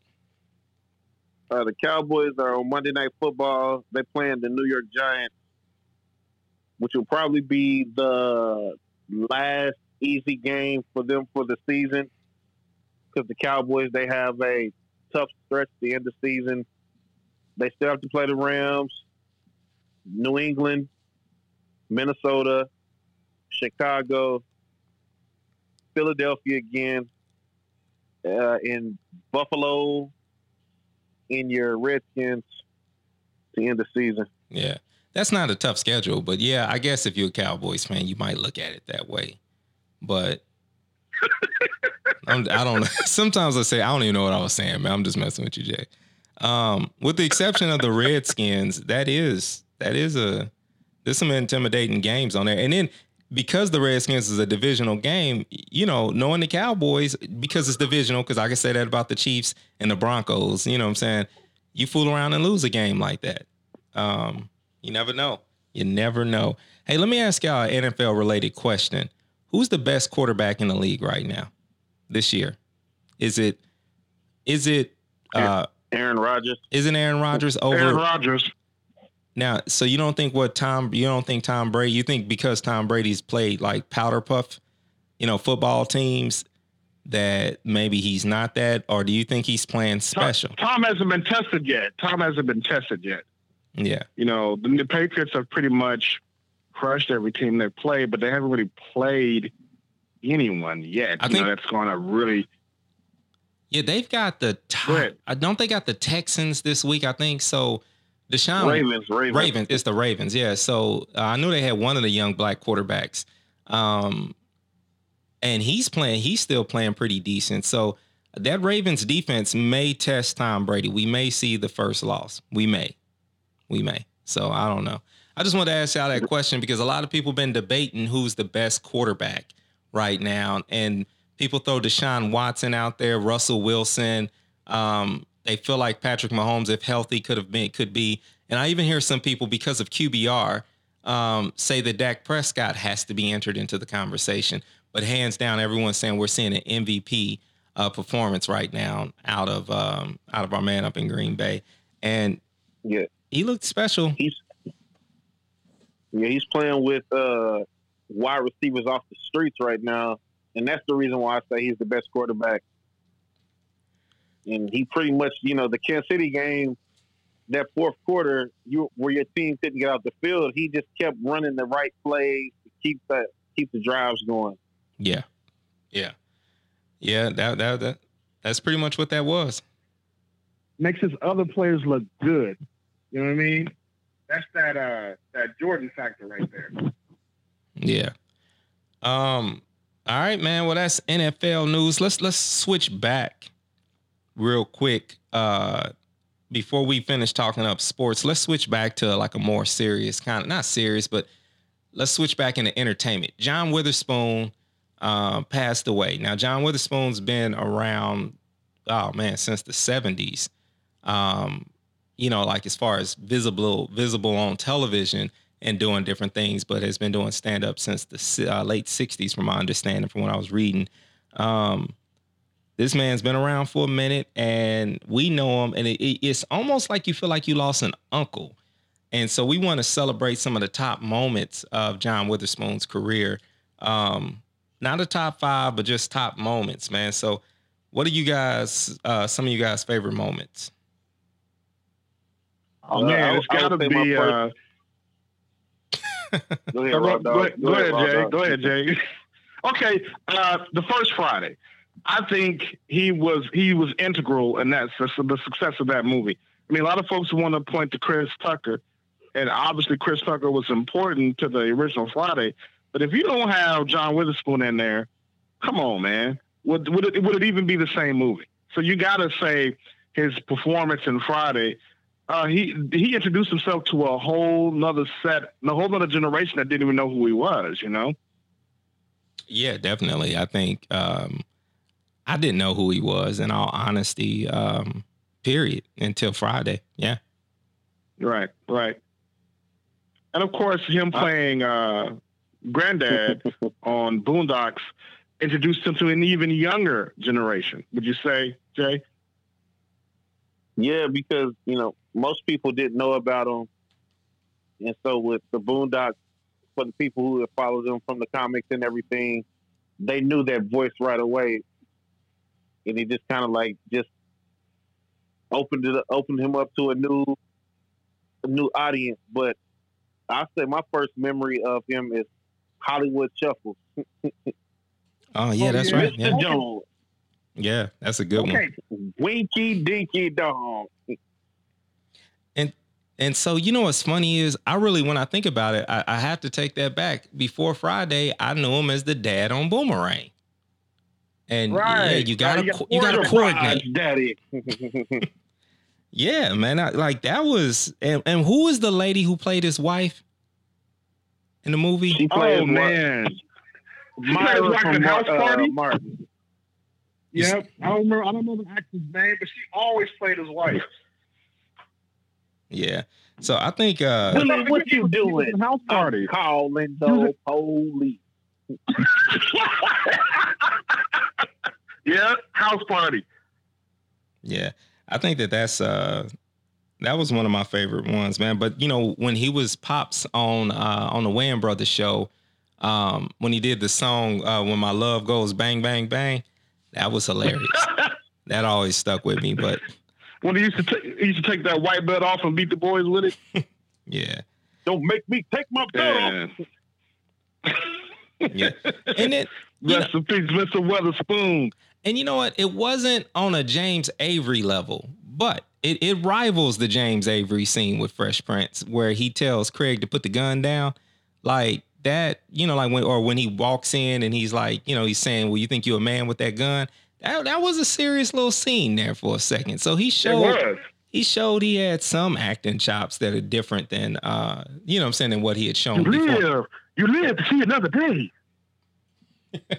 Uh, the Cowboys are on Monday Night Football. They playing the New York Giants, which will probably be the last easy game for them for the season. Because the Cowboys, they have a tough stretch at the end of the season. They still have to play the Rams. New England, Minnesota, Chicago, Philadelphia again, uh, in Buffalo, in your Redskins to end the season. Yeah, that's not a tough schedule, but yeah, I guess if you're a Cowboys fan, you might look at it that way. But <laughs> I'm, I do not <laughs> Sometimes I say I don't even know what I was saying, man. I'm just messing with you, Jay. Um, with the exception of the Redskins, that is that is a there's some intimidating games on there. And then because the Redskins is a divisional game, you know, knowing the Cowboys, because it's divisional, because I can say that about the Chiefs and the Broncos, you know what I'm saying? You fool around and lose a game like that. Um, you never know. You never know. Hey, let me ask y'all an NFL related question. Who's the best quarterback in the league right now this year? Is it is it uh Aaron Rodgers? Isn't Aaron Rodgers over Aaron Rodgers? Now, so you don't think what Tom, you don't think Tom Brady, you think because Tom Brady's played like powder puff, you know, football teams that maybe he's not that, or do you think he's playing special? Tom, Tom hasn't been tested yet. Tom hasn't been tested yet. Yeah. You know, the, the Patriots have pretty much crushed every team they played, but they haven't really played anyone yet. I you think know, that's going to really. Yeah, they've got the top. I don't they got the Texans this week. I think so. Deshaun Ravens, Ravens, Ravens. It's the Ravens. Yeah. So uh, I knew they had one of the young black quarterbacks, um, and he's playing. He's still playing pretty decent. So that Ravens defense may test Tom Brady. We may see the first loss. We may. We may. So I don't know. I just want to ask y'all that question because a lot of people been debating who's the best quarterback right now, and people throw Deshaun Watson out there, Russell Wilson. Um, they feel like Patrick Mahomes, if healthy, could have been could be. And I even hear some people because of QBR um, say that Dak Prescott has to be entered into the conversation. But hands down, everyone's saying we're seeing an MVP uh, performance right now out of um, out of our man up in Green Bay, and yeah, he looked special. He's yeah, he's playing with uh, wide receivers off the streets right now, and that's the reason why I say he's the best quarterback and he pretty much, you know, the Kansas City game, that fourth quarter, you where your team couldn't get out the field, he just kept running the right plays to keep the keep the drives going. Yeah, yeah, yeah. That that that that's pretty much what that was. Makes his other players look good. You know what I mean? That's that uh that Jordan factor right there. Yeah. Um. All right, man. Well, that's NFL news. Let's let's switch back real quick. Uh, before we finish talking up sports, let's switch back to like a more serious kind of not serious, but let's switch back into entertainment. John Witherspoon uh, passed away. Now, John Witherspoon's been around, oh man, since the '70s. Um, you know, like as far as visible visible on television and doing different things, but has been doing stand up since the uh, late '60s, from my understanding, from what I was reading. Um, this man's been around for a minute, and we know him, and it, it's almost like you feel like you lost an uncle. And so we want to celebrate some of the top moments of John Witherspoon's career. Um, not the top five, but just top moments, man. So, what are you guys? Uh, some of you guys' favorite moments? Oh man, it's got to be. Uh... <laughs> go ahead, Rob, go, ahead, go, ahead, Jay. Go ahead, Jay. okay, uh, the first Friday. I think he was he was integral in that the success of that movie. I mean, a lot of folks want to point to Chris Tucker, and obviously Chris Tucker was important to the original Friday. But if you don't have John Witherspoon in there, come on, man, would would it would it even be the same movie? So you got to say his performance in Friday. Uh, he he introduced himself to a whole nother set, a whole other generation that didn't even know who he was. You know. Yeah, definitely. I think um, I didn't know who he was. In all honesty, um, period, until Friday. Yeah. Right. Right. And of course, him playing uh, Granddad <laughs> on Boondocks introduced him to an even younger generation. Would you say, Jay? Yeah, because you know most people didn't know about him, and so with the Boondocks, for the people who have followed him from the comics and everything, they knew that voice right away, and he just kind of like just opened it, opened him up to a new, a new audience. But I say my first memory of him is Hollywood Shuffle. <laughs> oh yeah, oh, that's right. Yeah. Jones. Yeah, that's a good okay. one. Winky Dinky Dog. And and so you know what's funny is I really when I think about it, I, I have to take that back. Before Friday, I knew him as the dad on Boomerang. And right. yeah, you gotta you, you gotta coordinate, daddy. <laughs> yeah, man, I, like that was and, and who was the lady who played his wife in the movie? She played oh man, Myra like from house uh, party. Martin. Yep, I don't remember. I don't know the actor's name, but she always played his wife. Yeah. So I think uh Willie, what you doing? House party. I'm calling the police. <laughs> <laughs> yeah, house party. Yeah, I think that that's uh that was one of my favorite ones, man. But you know, when he was pops on uh on the Wayans Brothers show, um, when he did the song uh "When My Love Goes Bang Bang Bang," that was hilarious. <laughs> that always stuck with me. But when he used to t- he used to take that white belt off and beat the boys with it. <laughs> yeah. Don't make me take my belt off. yeah, and it rest in peace, Mr. Witherspoon. And you know what? It wasn't on a James Avery level, but it, it rivals the James Avery scene with Fresh Prince, where he tells Craig to put the gun down. Like that, you know, like when or when he walks in and he's like, you know, he's saying, Well, you think you're a man with that gun? That, that was a serious little scene there for a second. So he showed he showed he had some acting chops that are different than uh, you know I'm saying, than what he had shown you before. Live, you live to see another day. <laughs>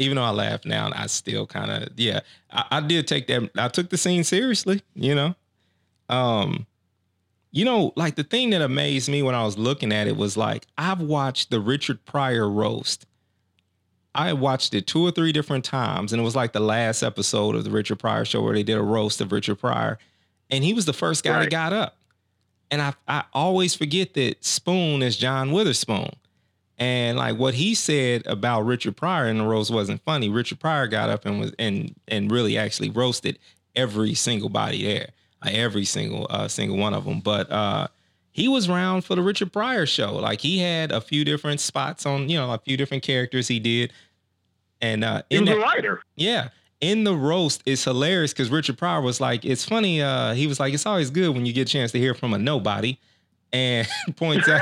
Even though I laugh now, I still kind of yeah. I, I, did take that. I took the scene seriously. You know, um, you know, like the thing that amazed me when I was looking at it was like I've watched the Richard Pryor roast. I watched it two or three different times, and it was like the last episode of the Richard Pryor show where they did a roast of Richard Pryor, and he was the first guy right. that got up. And I I always forget that Spoon is John Witherspoon. And like what he said about Richard Pryor in the roast wasn't funny. Richard Pryor got up and was and and really actually roasted every single body there. every single uh, single one of them. But uh, he was around for the Richard Pryor show. Like he had a few different spots on, you know, a few different characters he did. And uh, in the writer. yeah, in the roast, it's hilarious because Richard Pryor was like, "It's funny." Uh, he was like, "It's always good when you get a chance to hear from a nobody," and <laughs> points out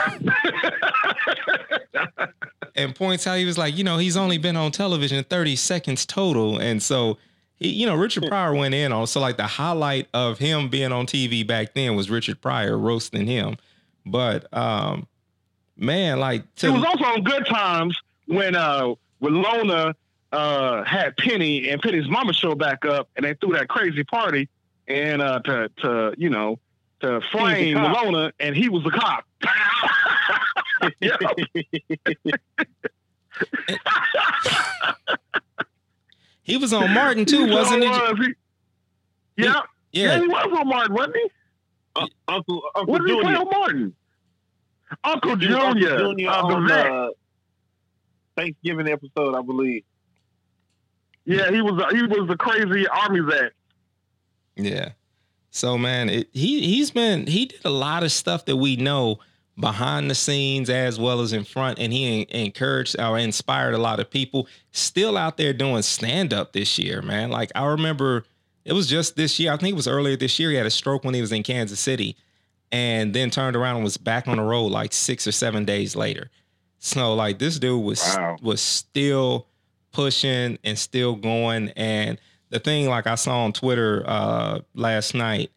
and points out he was like, you know, he's only been on television 30 seconds total, and so. He, you know, Richard Pryor went in on so like the highlight of him being on TV back then was Richard Pryor roasting him, but um, man, like It was also on Good Times when uh when Lona uh had Penny and Penny's mama show back up and they threw that crazy party and uh to to you know to flame cop. Lona and he was the cop. <laughs> yeah. he was on Martin too, He wasn't he? was. He- yeah, yeah, Yeah, he was on Martin, wasn't he? Uncle Uncle What did he play on Martin? Uncle He was Uncle Junior. Junior uh, the on uh, Thanksgiving episode, I believe. yeah, he was he was the crazy army vet. Yeah. So man, it, he he's been he did a lot of stuff that we know behind the scenes as well as in front, and he encouraged or inspired a lot of people. Still out there doing stand up this year, man. Like I remember, it was just this year. I think it was earlier this year. He had a stroke when he was in Kansas City, and then turned around and was back on the road like six or seven days later. So like this dude was Wow. was still pushing and still going. And the thing like I saw on Twitter uh last night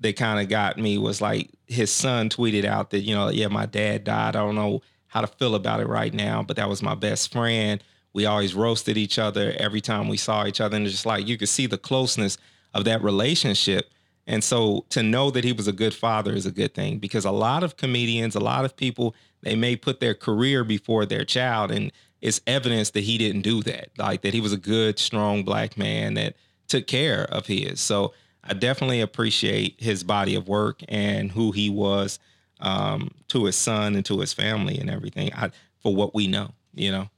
that kind of got me was like his son tweeted out that, you know, yeah, my dad died. I don't know how to feel about it right now, but that was my best friend. We always roasted each other every time we saw each other. And it's just like you could see the closeness of that relationship. And so to know that he was a good father is a good thing because a lot of comedians, a lot of people, they may put their career before their child. And it's evidence that he didn't do that. Like that he was a good, strong black man that took care of his. So I definitely appreciate his body of work and who he was um, to his son and to his family and everything I, for what we know, you know?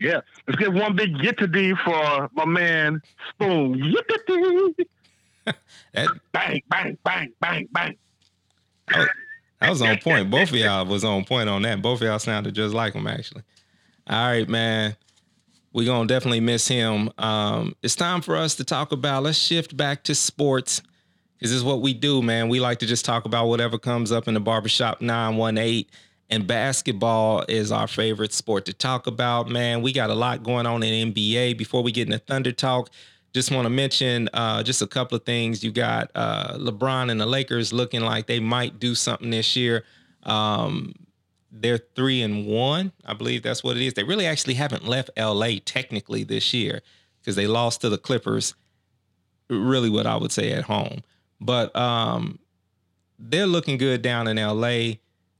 Yeah, let's get one big get to D for my man Spoon. <laughs> That, Bang, bang, bang, bang, bang. that was on point. Both of y'all was on point on that. Both of y'all sounded just like him, actually. All right, man. We're to definitely miss him. Um, it's time for us to talk about, let's shift back to sports. Because this is what we do, man. We like to just talk about whatever comes up in the barbershop 918. And basketball is our favorite sport to talk about, man. We got a lot going on in NBA. Before we get into Thunder Talk, just want to mention uh, just a couple of things. You got uh, LeBron and the Lakers looking like they might do something this year. Um, they're three and one, I believe that's what it is. They really actually haven't left LA technically this year because they lost to the Clippers. Really, what I would say at home, but um, they're looking good down in LA.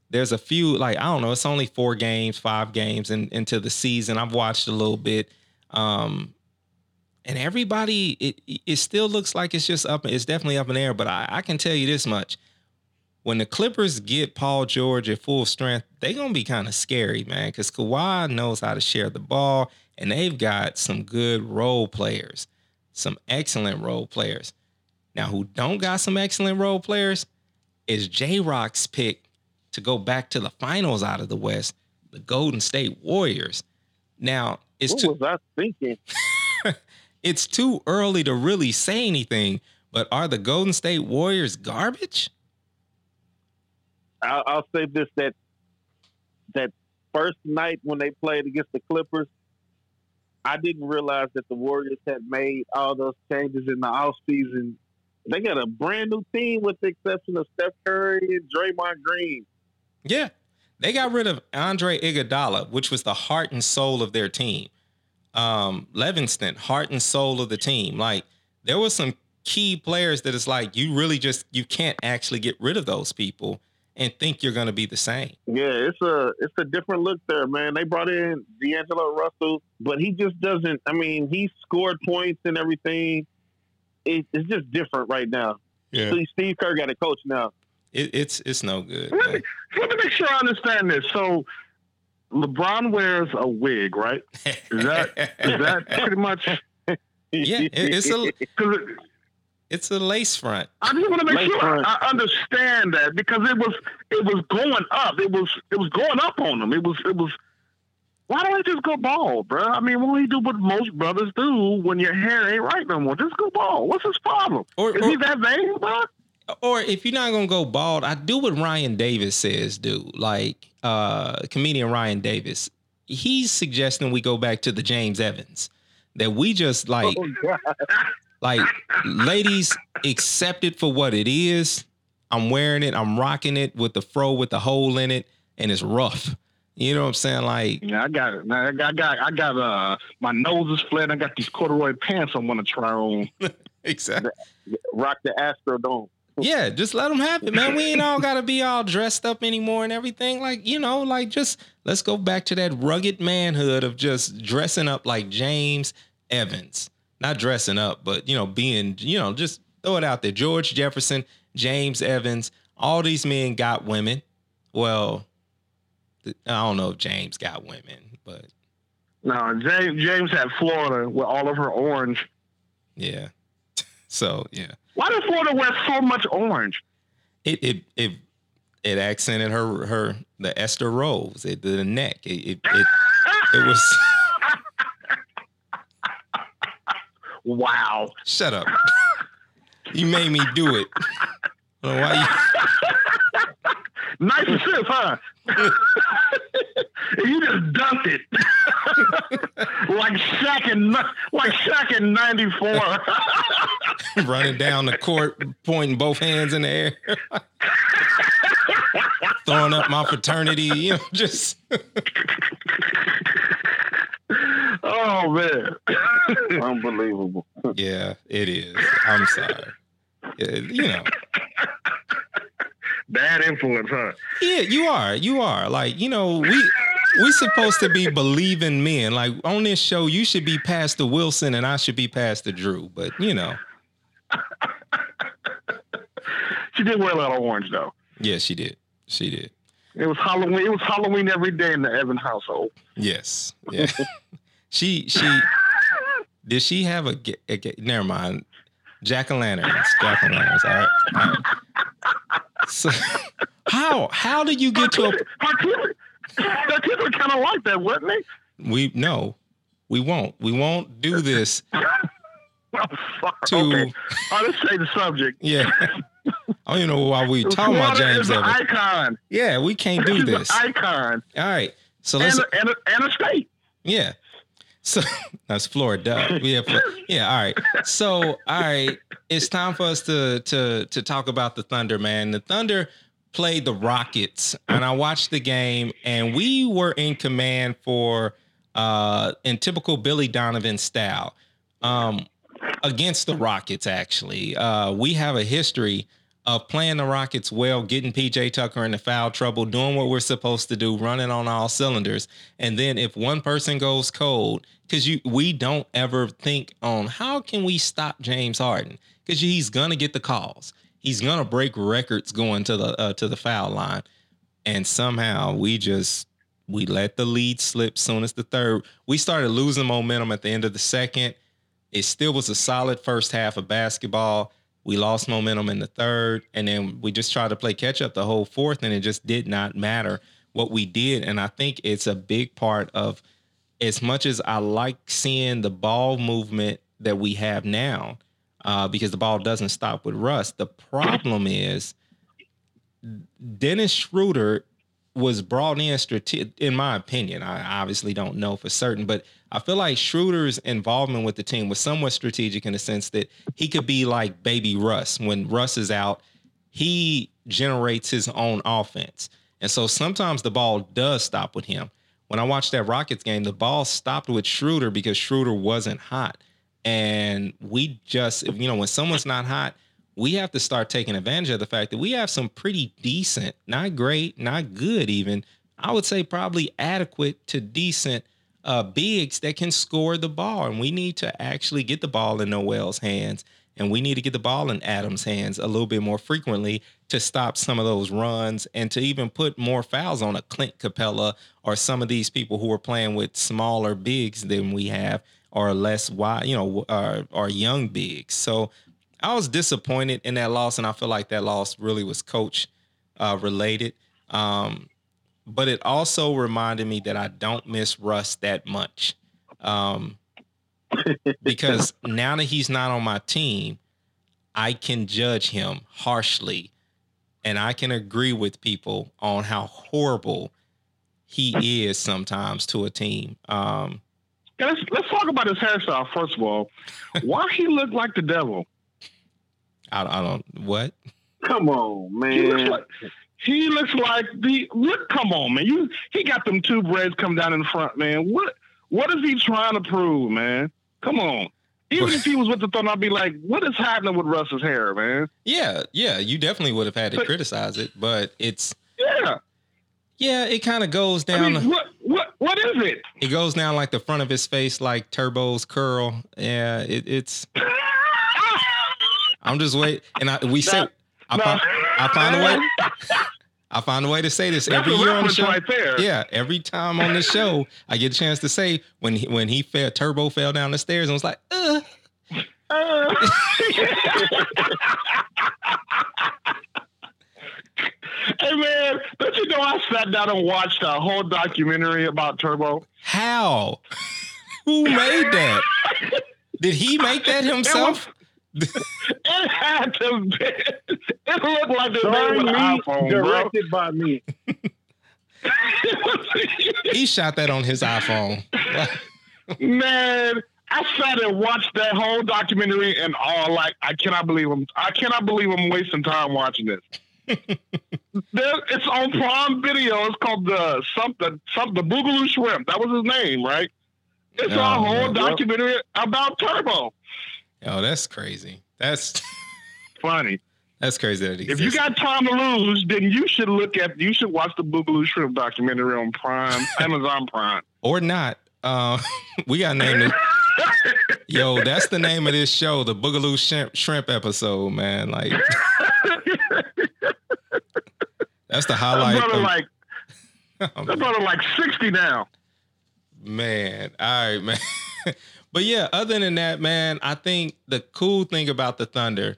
There's a few, like I don't know, it's only four games, five games in, into the season. I've watched a little bit. Um, and everybody it it still looks like it's just up it's definitely up in the air but I, I can tell you this much when the clippers get paul george at full strength they're gonna be kind of scary man because Kawhi knows how to share the ball and they've got some good role players some excellent role players now who don't got some excellent role players is j-rock's pick to go back to the finals out of the west the golden state warriors now it's What too was I thinking? <laughs> it's too early to really say anything, but are the Golden State Warriors garbage? I'll, I'll say this: that that first night when they played against the Clippers, I didn't realize that the Warriors had made all those changes in the off season. They got a brand new team, with the exception of Steph Curry and Draymond Green. Yeah. They got rid of Andre Iguodala, which was the heart and soul of their team. Um, Livingston, heart and soul of the team. Like there were some key players that it's like you really just you can't actually get rid of those people and think you're going to be the same. Yeah, it's a it's a different look there, man. They brought in D'Angelo Russell, but he just doesn't. I mean, he scored points and everything. It, it's just different right now. Yeah. See, Steve Kerr got a coach now. It, it's it's no good. Let me, let me make sure I understand this. So, LeBron wears a wig, right? Is that is that <laughs> pretty much? Yeah, it- it's a- <laughs> It's a lace front. I just want to make Lace sure front. I, I understand that because it was it was going up. It was it was going up on him. It was it was. Why don't he just go bald, bro? I mean, why don't he do what most brothers do when your hair ain't right no more? Just go bald. What's his problem? Or, Is or, he that vain, bro? or if you're not gonna go bald, I do what Ryan Davis says dude. Like uh comedian Ryan Davis, he's suggesting we go back to the James Evans. That we just like Oh, God. <laughs> like ladies accept it for what it is. I'm wearing it, I'm rocking it with the fro with the hole in it, and it's rough. You know what I'm saying? Like, Yeah, I got it. I got, I got, I got. Uh, my nose is flat. I got these corduroy pants. I want to try on. <laughs> exactly. Rock the Astrodome. Yeah, just let them have it, man. We ain't all gotta be all dressed up anymore and everything. Like, you know, like just let's go back to that rugged manhood of just dressing up like James Evans. Not dressing up, but you know, being, you know, just throw it out there. George Jefferson, James Evans, all these men got women. Well, I don't know if James got women, but No, James, James had Florida with all of her orange. yeah. <laughs> So yeah. Why does Florida wear so much orange? it it it it accented her her the Esther Rose it, the neck it it it, it was <laughs> <laughs> Wow. shut up you made me do it I don't <laughs> Nice assist, huh? <laughs> you just dunked it. <laughs> like Shaq in like Shaq in '94. running down the court pointing both hands in the air throwing up my fraternity you know just oh man. <laughs> Unbelievable. yeah it is I'm sorry Yeah, you know Bad influence, huh? Yeah, you are. You are. Like, you know, we we supposed to be believing men. Like on this show, you should be Pastor Wilson and I should be Pastor Drew. But you know, She did wear a lot of orange though. yeah, she did. She did. It was Halloween. It was Halloween every day in the Evan household. Yes. Yeah. <laughs> she she did she have a, a ga- never mind. Jack o' lanterns. Jack o' lanterns. All right. All right. So <laughs> how how did you get to a Her kids, were kind of like that, wasn't they? we no, we won't. We won't do this <laughs> to Okay. Oh, let's change the subject. yeah. I don't even know why we talking about James Evans. icon. Yeah, we can't do this. an icon. All right. So And let's a, and, a, and a state. yeah. So <laughs> that's Florida. Yeah, yeah. All right. So all right, it's time for us to to to talk about the Thunder, man. The Thunder played the Rockets, and I watched the game, and we were in command for uh in typical Billy Donovan style. Um against the Rockets, actually. Uh we have a history of playing the Rockets well, getting PJ Tucker into foul trouble, doing what we're supposed to do, running on all cylinders. And then if one person goes cold, because you we don't ever think on how can we stop James Harden? Because he's gonna get the calls. He's gonna break records going to the uh, to the foul line. And somehow we just we let the lead slip soon as the third. We started losing momentum at the end of the second. It still was a solid first half of basketball. We lost momentum in the third, and then we just tried to play catch up the whole fourth, and it just did not matter what we did. And I think it's a big part of as much as I like seeing the ball movement that we have now, uh, because the ball doesn't stop with Russ. The problem is Dennis Schroeder was brought in strate- in my opinion. I obviously don't know for certain, but I feel like Schroeder's involvement with the team was somewhat strategic in the sense that he could be like baby Russ. When Russ is out, he generates his own offense. And so sometimes the ball does stop with him. When I watched that Rockets game, the ball stopped with Schroeder because Schroeder wasn't hot. And we just, you know, when someone's not hot, we have to start taking advantage of the fact that we have some pretty decent, not great, not good even. I would say probably adequate to decent uh bigs that can score the ball. And we need to actually get the ball in Noel's hands. And we need to get the ball in Adams' hands a little bit more frequently to stop some of those runs and to even put more fouls on a Clint Capela or some of these people who are playing with smaller bigs than we have or less wide, you know, or, or young bigs. So I was disappointed in that loss, and I feel like that loss really was coach uh, related. Um, but it also reminded me that I don't miss Russ that much. Um, <laughs> because now that he's not on my team, I can judge him harshly and I can agree with people on how horrible he is sometimes to a team. Um, yeah, let's let's talk about his hairstyle first of all. Why he look like the devil? I, I don't what. Come on, man. He looks like, he looks like the look. Come on, man. You he got them two braids come down in front, man. What what is he trying to prove, man? Come on. Even if he was with the Thunder, I'd be like, "What is happening with Russ's hair, man?" Yeah, yeah. You definitely would have had to but, criticize it, but it's yeah, yeah. It kind of goes down. I mean, what what what is it? It goes down like the front of his face, like Turbo's curl. Yeah, it, it's. <laughs> I'm just wait, and I we say I, no. find, I find a way. <laughs> I find a way to say this That's every year on the show. Right. Yeah, every time on the show, I get a chance to say when he, when he fell, Turbo fell down the stairs and was like, uh. uh. <laughs> hey man, don't you know I sat down and watched a whole documentary about Turbo? How? <laughs> Who made that? Did he make that himself? It had to be. It looked like the Starring me, iPhone, directed bro. by me. <laughs> he shot that on his iPhone. Man, I sat and watched that whole documentary and all like I cannot believe I'm I cannot believe I'm wasting time watching this. <laughs> there, it's on Prime Video. It's called the something something the Boogaloo Shrimp. That was his name, right? It's oh, a whole man. documentary about Turbo. Oh, that's crazy. That's <laughs> funny. That's crazy that If you got time to lose, then you should look at you should watch the Boogaloo Shrimp documentary on Prime, <laughs> Amazon Prime. Or not. Uh, <laughs> we got named it. Yo, that's the name of this show, the Boogaloo Shrimp, Shrimp episode, man. Like that's the highlight. That brother of, like that brother like sixty now. Man, all right, man. But yeah, other than that, man, I think the cool thing about the Thunder,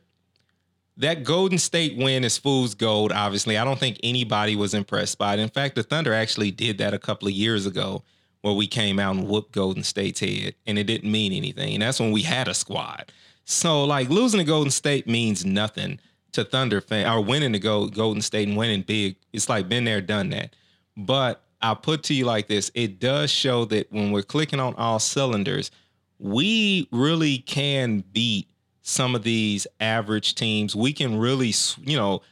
that Golden State win is fool's gold. Obviously, I don't think anybody was impressed by it. In fact, the Thunder actually did that a couple of years ago, where we came out and whooped Golden State's head, and it didn't mean anything. And that's when we had a squad. So like losing to Golden State means nothing to Thunder fan or winning to go Golden State and winning big. It's like been there, done that. But I'll put to you like this: it does show that when we're clicking on all cylinders, we really can beat some of these average teams. We can really, you know,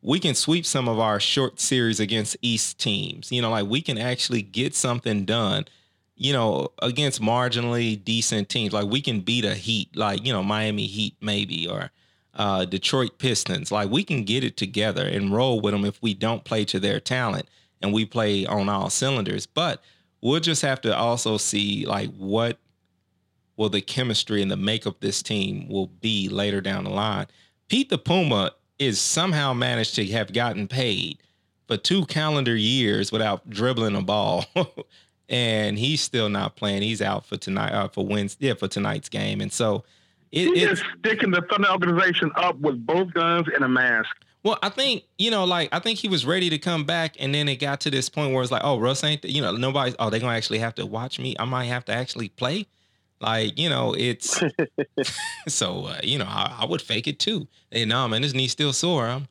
we can sweep some of our short series against East teams. You know, like we can actually get something done, you know, against marginally decent teams. Like we can beat a Heat, like, you know, Miami Heat maybe, or uh, Detroit Pistons. Like we can get it together and roll with them if we don't play to their talent and we play on all cylinders. But we'll just have to also see like what will the chemistry and the makeup of this team will be later down the line. Pete the Puma is somehow managed to have gotten paid for two calendar years without dribbling a ball. <laughs> and he's still not playing. He's out for tonight uh, for Wednesday, yeah, for tonight's game. And so it, it's sticking the Thunder organization up with both guns and a mask. Well, I think you know, like I think he was ready to come back, and then it got to this point where it's like, oh, Russ ain't, you know, nobody. Oh, they're gonna actually have to watch me. I might have to actually play. Like, you know, it's <laughs> <laughs> so, uh, you know, I, I, would fake it too. Hey, no, man, his knee still sore. Um,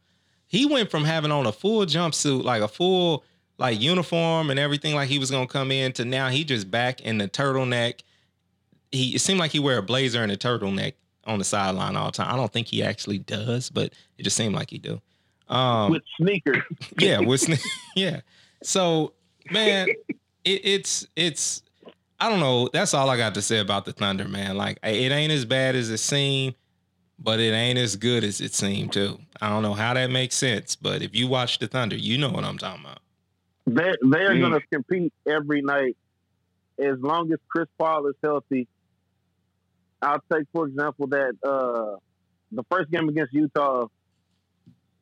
he went from having on a full jumpsuit, like a full like uniform and everything, like he was gonna come in, to now he just back in the turtleneck. He it seemed like he wear a blazer and a turtleneck on the sideline all the time. I don't think he actually does, but it just seemed like he do. Um, with sneakers. <laughs> yeah, with sne- yeah. So man, it, it's it's I don't know. That's all I got to say about the Thunder, man. Like it ain't as bad as it seemed, but it ain't as good as it seemed too. I don't know how that makes sense, but if you watch the Thunder, you know what I'm talking about. They they're mm. gonna compete every night as long as Chris Paul is healthy. I'll take for example that uh, the first game against Utah.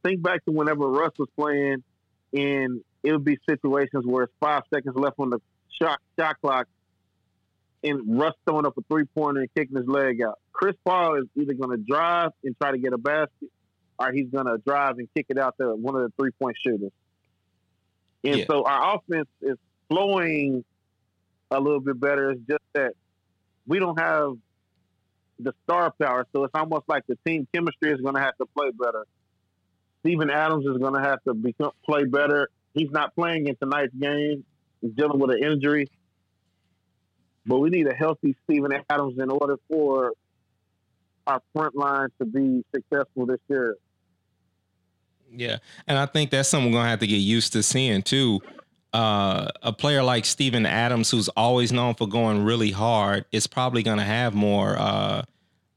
Think back to whenever Russ was playing, and it would be situations where it's five seconds left on the shot shot clock, and Russ throwing up a three pointer and kicking his leg out. Chris Paul is either going to drive and try to get a basket, or he's going to drive and kick it out to one of the three point shooters. And Yeah. so our offense is flowing a little bit better. It's just that we don't have the star power, so it's almost like the team chemistry is going to have to play better. Steven Adams is going to have to become play better. He's not playing in tonight's game. He's dealing with an injury. But we need a healthy Steven Adams in order for our front line to be successful this year. Yeah, and I think that's something we're gonna have to get used to seeing too. Uh, a player like Steven Adams, who's always known for going really hard, is probably gonna have more uh,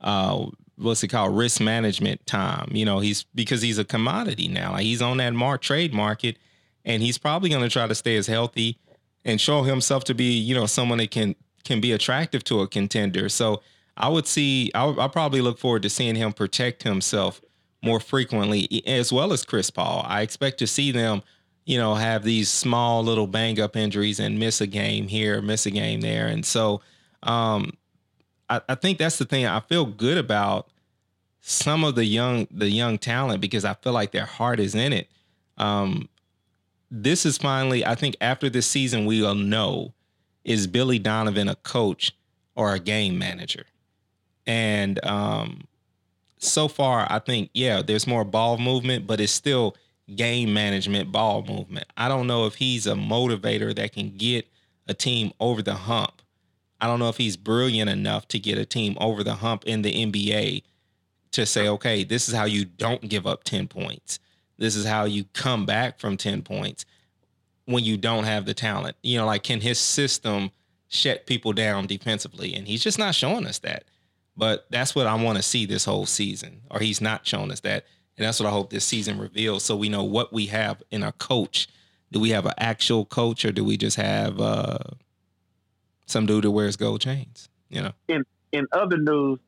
uh, what's it called, risk management time. You know, he's because he's a commodity now. Like he's on that mark trade market, and he's probably gonna try to stay as healthy and show himself to be, you know, someone that can can be attractive to a contender. So I would see, I I probably look forward to seeing him protect himself more frequently, as well as Chris Paul. I expect to see them, you know, have these small little bang up injuries and miss a game here, miss a game there. And so um, I, I think that's the thing I feel good about some of the young the young talent because I feel like their heart is in it. Um, this is finally, I think after this season, we will know is Billy Donovan a coach or a game manager? And um, so far, I think, yeah, there's more ball movement, but it's still game management, ball movement. I don't know if he's a motivator that can get a team over the hump. I don't know if he's brilliant enough to get a team over the hump in the NBA to say, okay, this is how you don't give up 10 points. This is how you come back from 10 points when you don't have the talent. You know, like, can his system shut people down defensively? And he's just not showing us that. But that's what I want to see this whole season, or he's not showing us that. And that's what I hope this season reveals so we know what we have in our coach. Do we have an actual coach or do we just have uh, some dude that wears gold chains? You know? In in other news,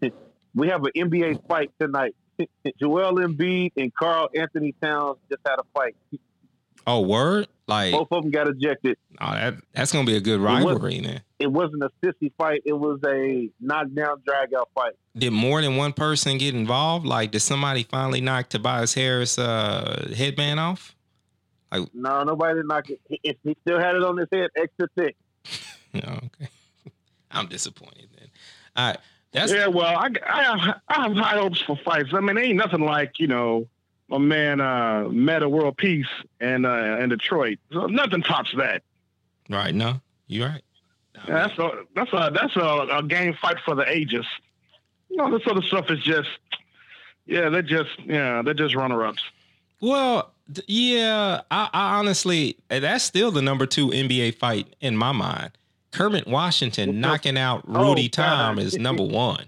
<laughs> we have an NBA fight tonight. <laughs> Joel Embiid and Karl-Anthony Towns just had a fight. <laughs> Oh, word? Like, Both of them got ejected. oh, that, that's going to be a good was- rivalry then. It wasn't a sissy fight. It was a knockdown, drag out fight. Did more than one person get involved? Like, did somebody finally knock Tobias Harris' uh, headband off? Like, No, nobody did knock it. He, he still had it on his head, extra thick. No, <laughs> okay. <laughs> I'm disappointed then. All right. That's yeah, well, I, I have I have high hopes for fights. I mean, ain't nothing like you know my man uh, Meta World Peace and uh, in Detroit. So nothing tops that. right. No, you're right. Yeah, that's a that's a that's a, a game fight for the ages. You know, this other stuff is just yeah, they're just yeah, they're just runner ups. Well, yeah, I, I honestly, eh, that's still the number two NBA fight in my mind. Kermit Washington <laughs> knocking out Oh, Rudy God. Tom is number one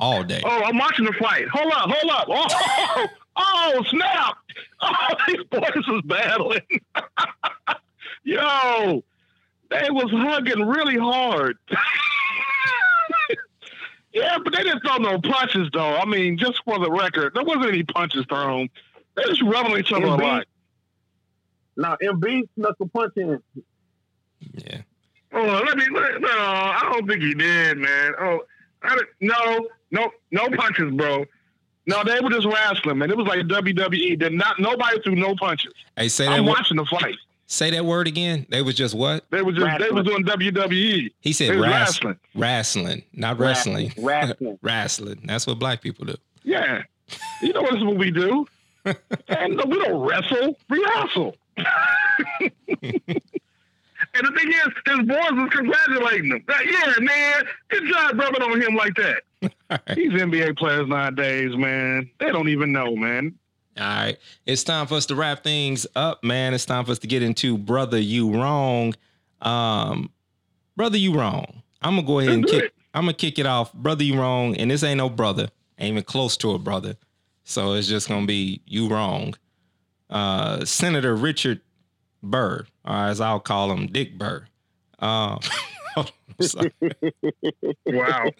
all day. <laughs> Oh, I'm watching the fight. Hold up, hold up. Oh, <laughs> oh, snap! Oh, <laughs> these boys was battling. <laughs> Yo, they was hugging really hard. <laughs> yeah, but they didn't throw no punches though. I mean, just for the record, there wasn't any punches thrown. They just rubbing each other a lot. Now, Embiid snuck a punch in. Yeah. Oh, let me. Let, no, I don't think he did, man. Oh, I, don't- no, no, no punches, bro. No, they were just wrestling, man. It was like WWE. Did not nobody threw no punches. Hey, say that. I'm wo- watching the fight. say that word again. They was just what? They were just they was doing WWE. He said wrestling. wrestling. Wrestling, not wrestling. <laughs> Wrestling. Wrestling. That's what black people do. Yeah, you know this is what we do. <laughs> and we don't wrestle. We wrestle. <laughs> and the thing is, his boys was congratulating him. Like, yeah, man, good job rubbing on him like that. Right. <laughs> These NBA players nowadays, man, they don't even know, man. All right. It's time for us to wrap things up, man. It's time for us to get into Brother You Wrong. Um, Brother You Wrong. I'm gonna go ahead and kick. I'm gonna kick it off. Brother You Wrong, and this ain't no brother, ain't even close to a brother. So it's just gonna be you wrong. Uh Senator Richard Burr, or as I'll call him, Dick Burr. Um <laughs> Wow.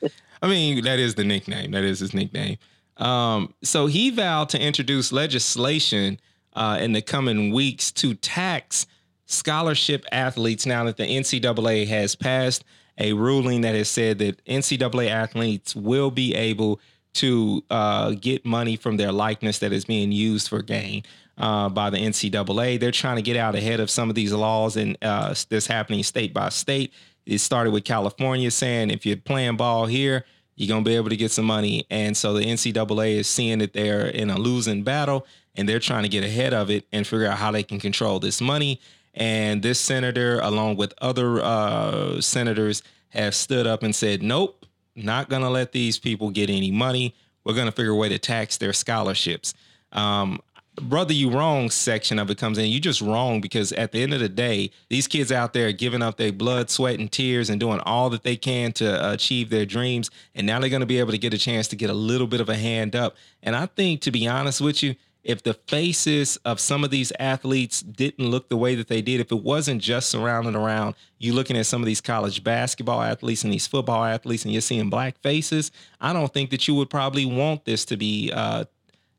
I mean, that is the nickname. That is his nickname. Um, so he vowed to introduce legislation uh, in the coming weeks to tax scholarship athletes now that the NCAA has passed a ruling that has said that NCAA athletes will be able to uh, get money from their likeness that is being used for gain uh, by the NCAA. They're trying to get out ahead of some of these laws and uh, happening state by state. It started with California saying if you're playing ball here, you're gonna be able to get some money. And so the NCAA is seeing that they're in a losing battle and they're trying to get ahead of it and figure out how they can control this money. And this senator, along with other uh, senators, have stood up and said, nope, not gonna let these people get any money. We're gonna figure a way to tax their scholarships. Um, brother you wrong section of it comes in. You just wrong because at the end of the day these kids out there are giving up their blood sweat and tears and doing all that they can to achieve their dreams. And now they're going to be able to get a chance to get a little bit of a hand up. And i think to be honest with you if the faces of some of these athletes didn't look the way that they did if it wasn't just surrounding around you looking at some of these college basketball athletes and these football athletes and you're seeing black faces i don't think that you would probably want this to be uh,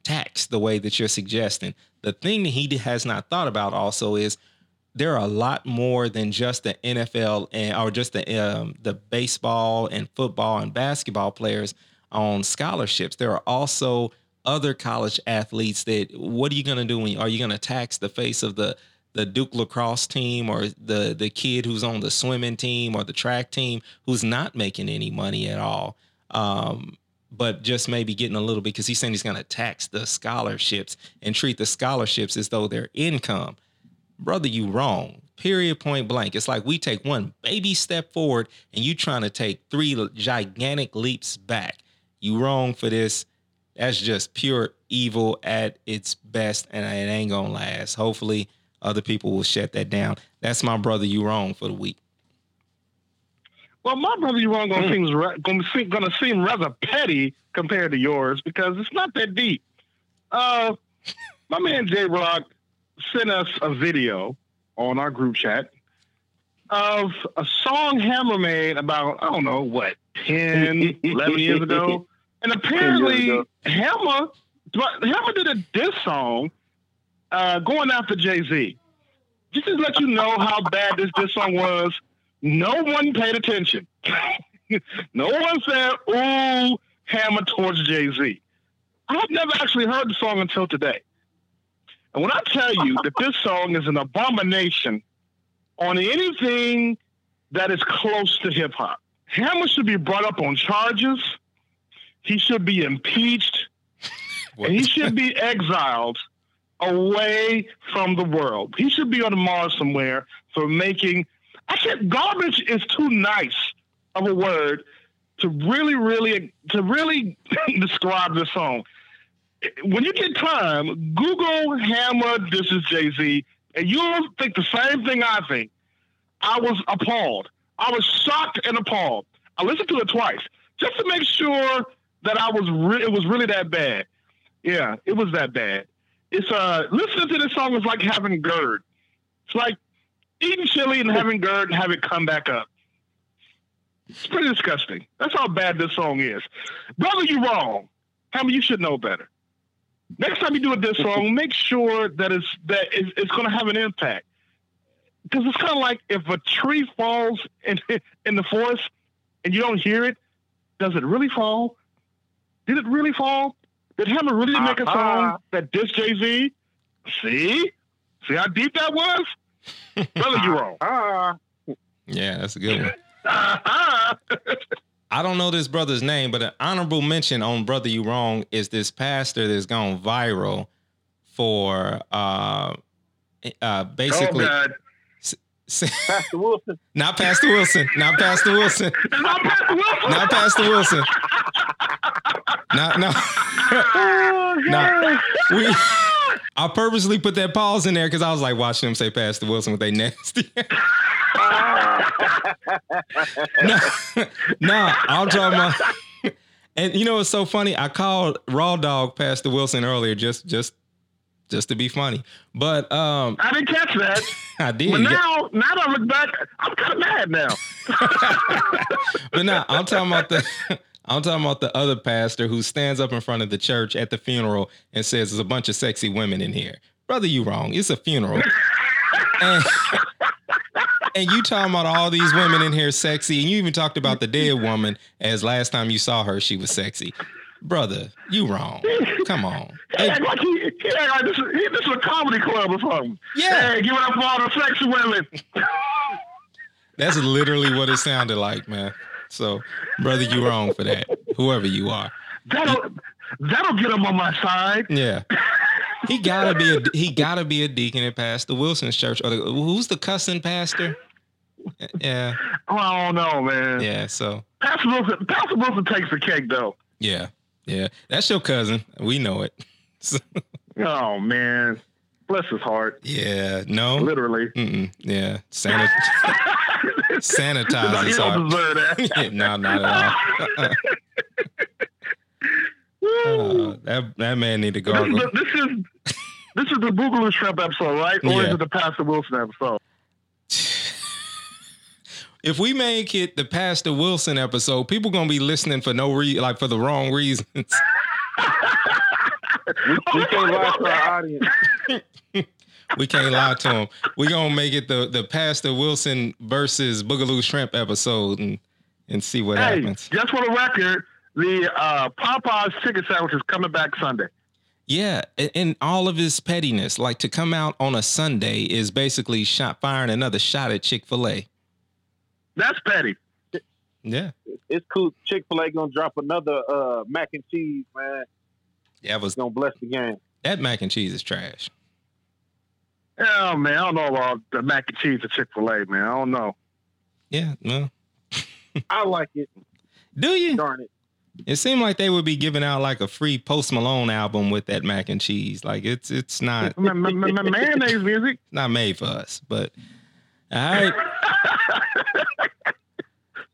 tax the way that you're suggesting. The thing that he has not thought about also is there are a lot more than just the NFL and or just the um, the baseball and football and basketball players on scholarships. There are also other college athletes that what are you going to do when are you going to tax the face of the the Duke lacrosse team or the the kid who's on the swimming team or the track team who's not making any money at all. Um, but just maybe getting a little bit because he's saying he's going to tax the scholarships and treat the scholarships as though they're income. Brother, you wrong. Period. Point blank. It's like we take one baby step forward and you trying to take three gigantic leaps back. You wrong for this. That's just pure evil at its best, and it ain't gonna last. Hopefully, other people will shut that down. That's my brother. You wrong for the week. Well, my brother, you wrong gonna mm. seem gonna seem gonna seem rather petty compared to yours because it's not that deep. Uh, my man Jay Rock sent us a video on our group chat of a song Hammer made about I don't know what 10, 11 years ago, <laughs> and apparently ago. Hammer Hammer did a diss song uh, going after Jay Z. Just to let you know how bad this diss song was no one paid attention. <laughs> no one said, ooh, hammer towards Jay Z. I've never actually heard the song until today. And when I tell you that this song is an abomination on anything that is close to hip hop, Hammer should be brought up on charges. He should be impeached. <laughs> and he should be exiled away from the world. He should be on Mars somewhere for making I said garbage is too nice of a word to really, really, to really <laughs> describe this song. When you get time, Google Hammer This is Jay Z, and you'll think the same thing I think. I was appalled. I was shocked and appalled. I listened to it twice just to make sure that I was re- it was really that bad. Yeah, it was that bad. It's uh listening to this song is like having GERD. It's like eating chili and having GERD and have it come back up. It's pretty disgusting. That's how bad this song is. Brother, you're wrong. Hammer, you should know better. Next time you do a diss song, make sure that it's that it's, it's going to have an impact. Because it's kind of like if a tree falls in <laughs> in the forest and you don't hear it, does it really fall? Did it really fall? Did Hammer really make a song uh-huh. that diss Jay Z? See, see how deep that was. <laughs> Brother, you wrong. Ah. Yeah, that's a good one. <laughs> I don't know this brother's name, but an honorable mention on Brother You Wrong is this pastor that's gone viral for uh uh basically oh, <laughs> Pastor Wilson. Not Pastor Wilson. Not Pastor Wilson. not Pastor Wilson. Not Pastor Wilson. no, no. Oh, no. We I purposely put that pause in there because I was like watching them say Pastor Wilson with they nasty. <laughs> no, <laughs> no, I'm talking about. <laughs> And you know what's so funny? I called Raw Dog Pastor Wilson earlier just just just to be funny. But um I didn't catch that. I did. But now now that I look back, I'm kind of mad now. but now I'm talking about the I'm talking about the other pastor who stands up in front of the church at the funeral and says there's a bunch of sexy women in here. Brother, you wrong. It's a funeral. <laughs> and, and you talking about all these women in here sexy, and you even talked about the dead woman as last time you saw her, she was sexy. Brother, you wrong. Come on. <laughs> He act like he, he act like this, is- he, this is a comedy club or something. Yeah. Hey, give it up for all the sexy women. <laughs> That's literally what it sounded like, man. So, brother, you wrong for that. Whoever you are. That'll that'll get him on my side. Yeah. He gotta be a he gotta be a deacon at Pastor Wilson's church. Or the, who's the cussing pastor? Yeah, Oh, I don't know, man. yeah. So Pastor Wilson, Pastor Wilson takes the cake though. yeah, yeah. That's your cousin. We know it. So, <laughs> Oh man, bless his heart. yeah. No. Literally. Mm-mm, yeah. Sanit- <laughs> sanitize he his don't deserve that. <laughs> no, not at all. <laughs> Uh, that that man need to go. this, is the, this is this is the Boogaloo Shrimp episode, right? Or Yeah. is it the Pastor Wilson episode? <sighs> if we make it the Pastor Wilson episode, people gonna be listening for no reason, like for the wrong reasons. <laughs> We, we can't lie to our audience. We can't lie to them. We gonna make it the the Pastor Wilson versus Boogaloo Shrimp episode and and see what hey, happens. just for the record, the uh, Popeye's chicken sandwich is coming back Sunday. Yeah, and, and all of his pettiness, like to come out on a Sunday, is basically shot firing another shot at Chick Fil A. That's petty. Yeah, It's cool. Chick Fil A gonna drop another uh, mac and cheese, man. that was It's gonna bless the game. that mac and cheese is trash. Oh man, I don't know about the mac and cheese at Chick Fil A, man. I don't know. Yeah, well, <laughs> I like it. do you? Darn it. It seemed like they would be giving out like a free Post Malone album with that mac and cheese. Like it's it's not Ma- ma- ma- ma- mayonnaise music. not made for us. But all right, <laughs>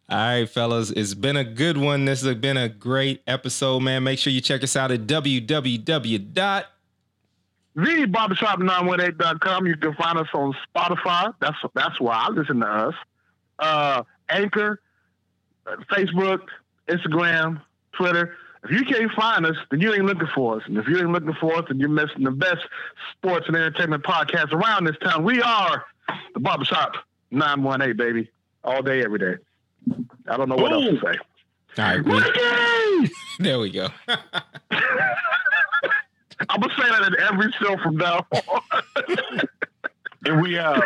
all right, fellas, it's been a good one. This has been a great episode, man. Make sure you check us out at www dot TheBarbershop918.com. You can find us on Spotify. That's that's why I listen to us. Uh, Anchor, Facebook, Instagram, Twitter. If you can't find us, then you ain't looking for us. And if you ain't looking for us, then you're missing the best sports and entertainment podcast around this town. We are the Barbershop 918, baby. All day, every day. I don't know what else to say. All right, we, <laughs> there we go. <laughs> I'm gonna say that in every show from now on. and we uh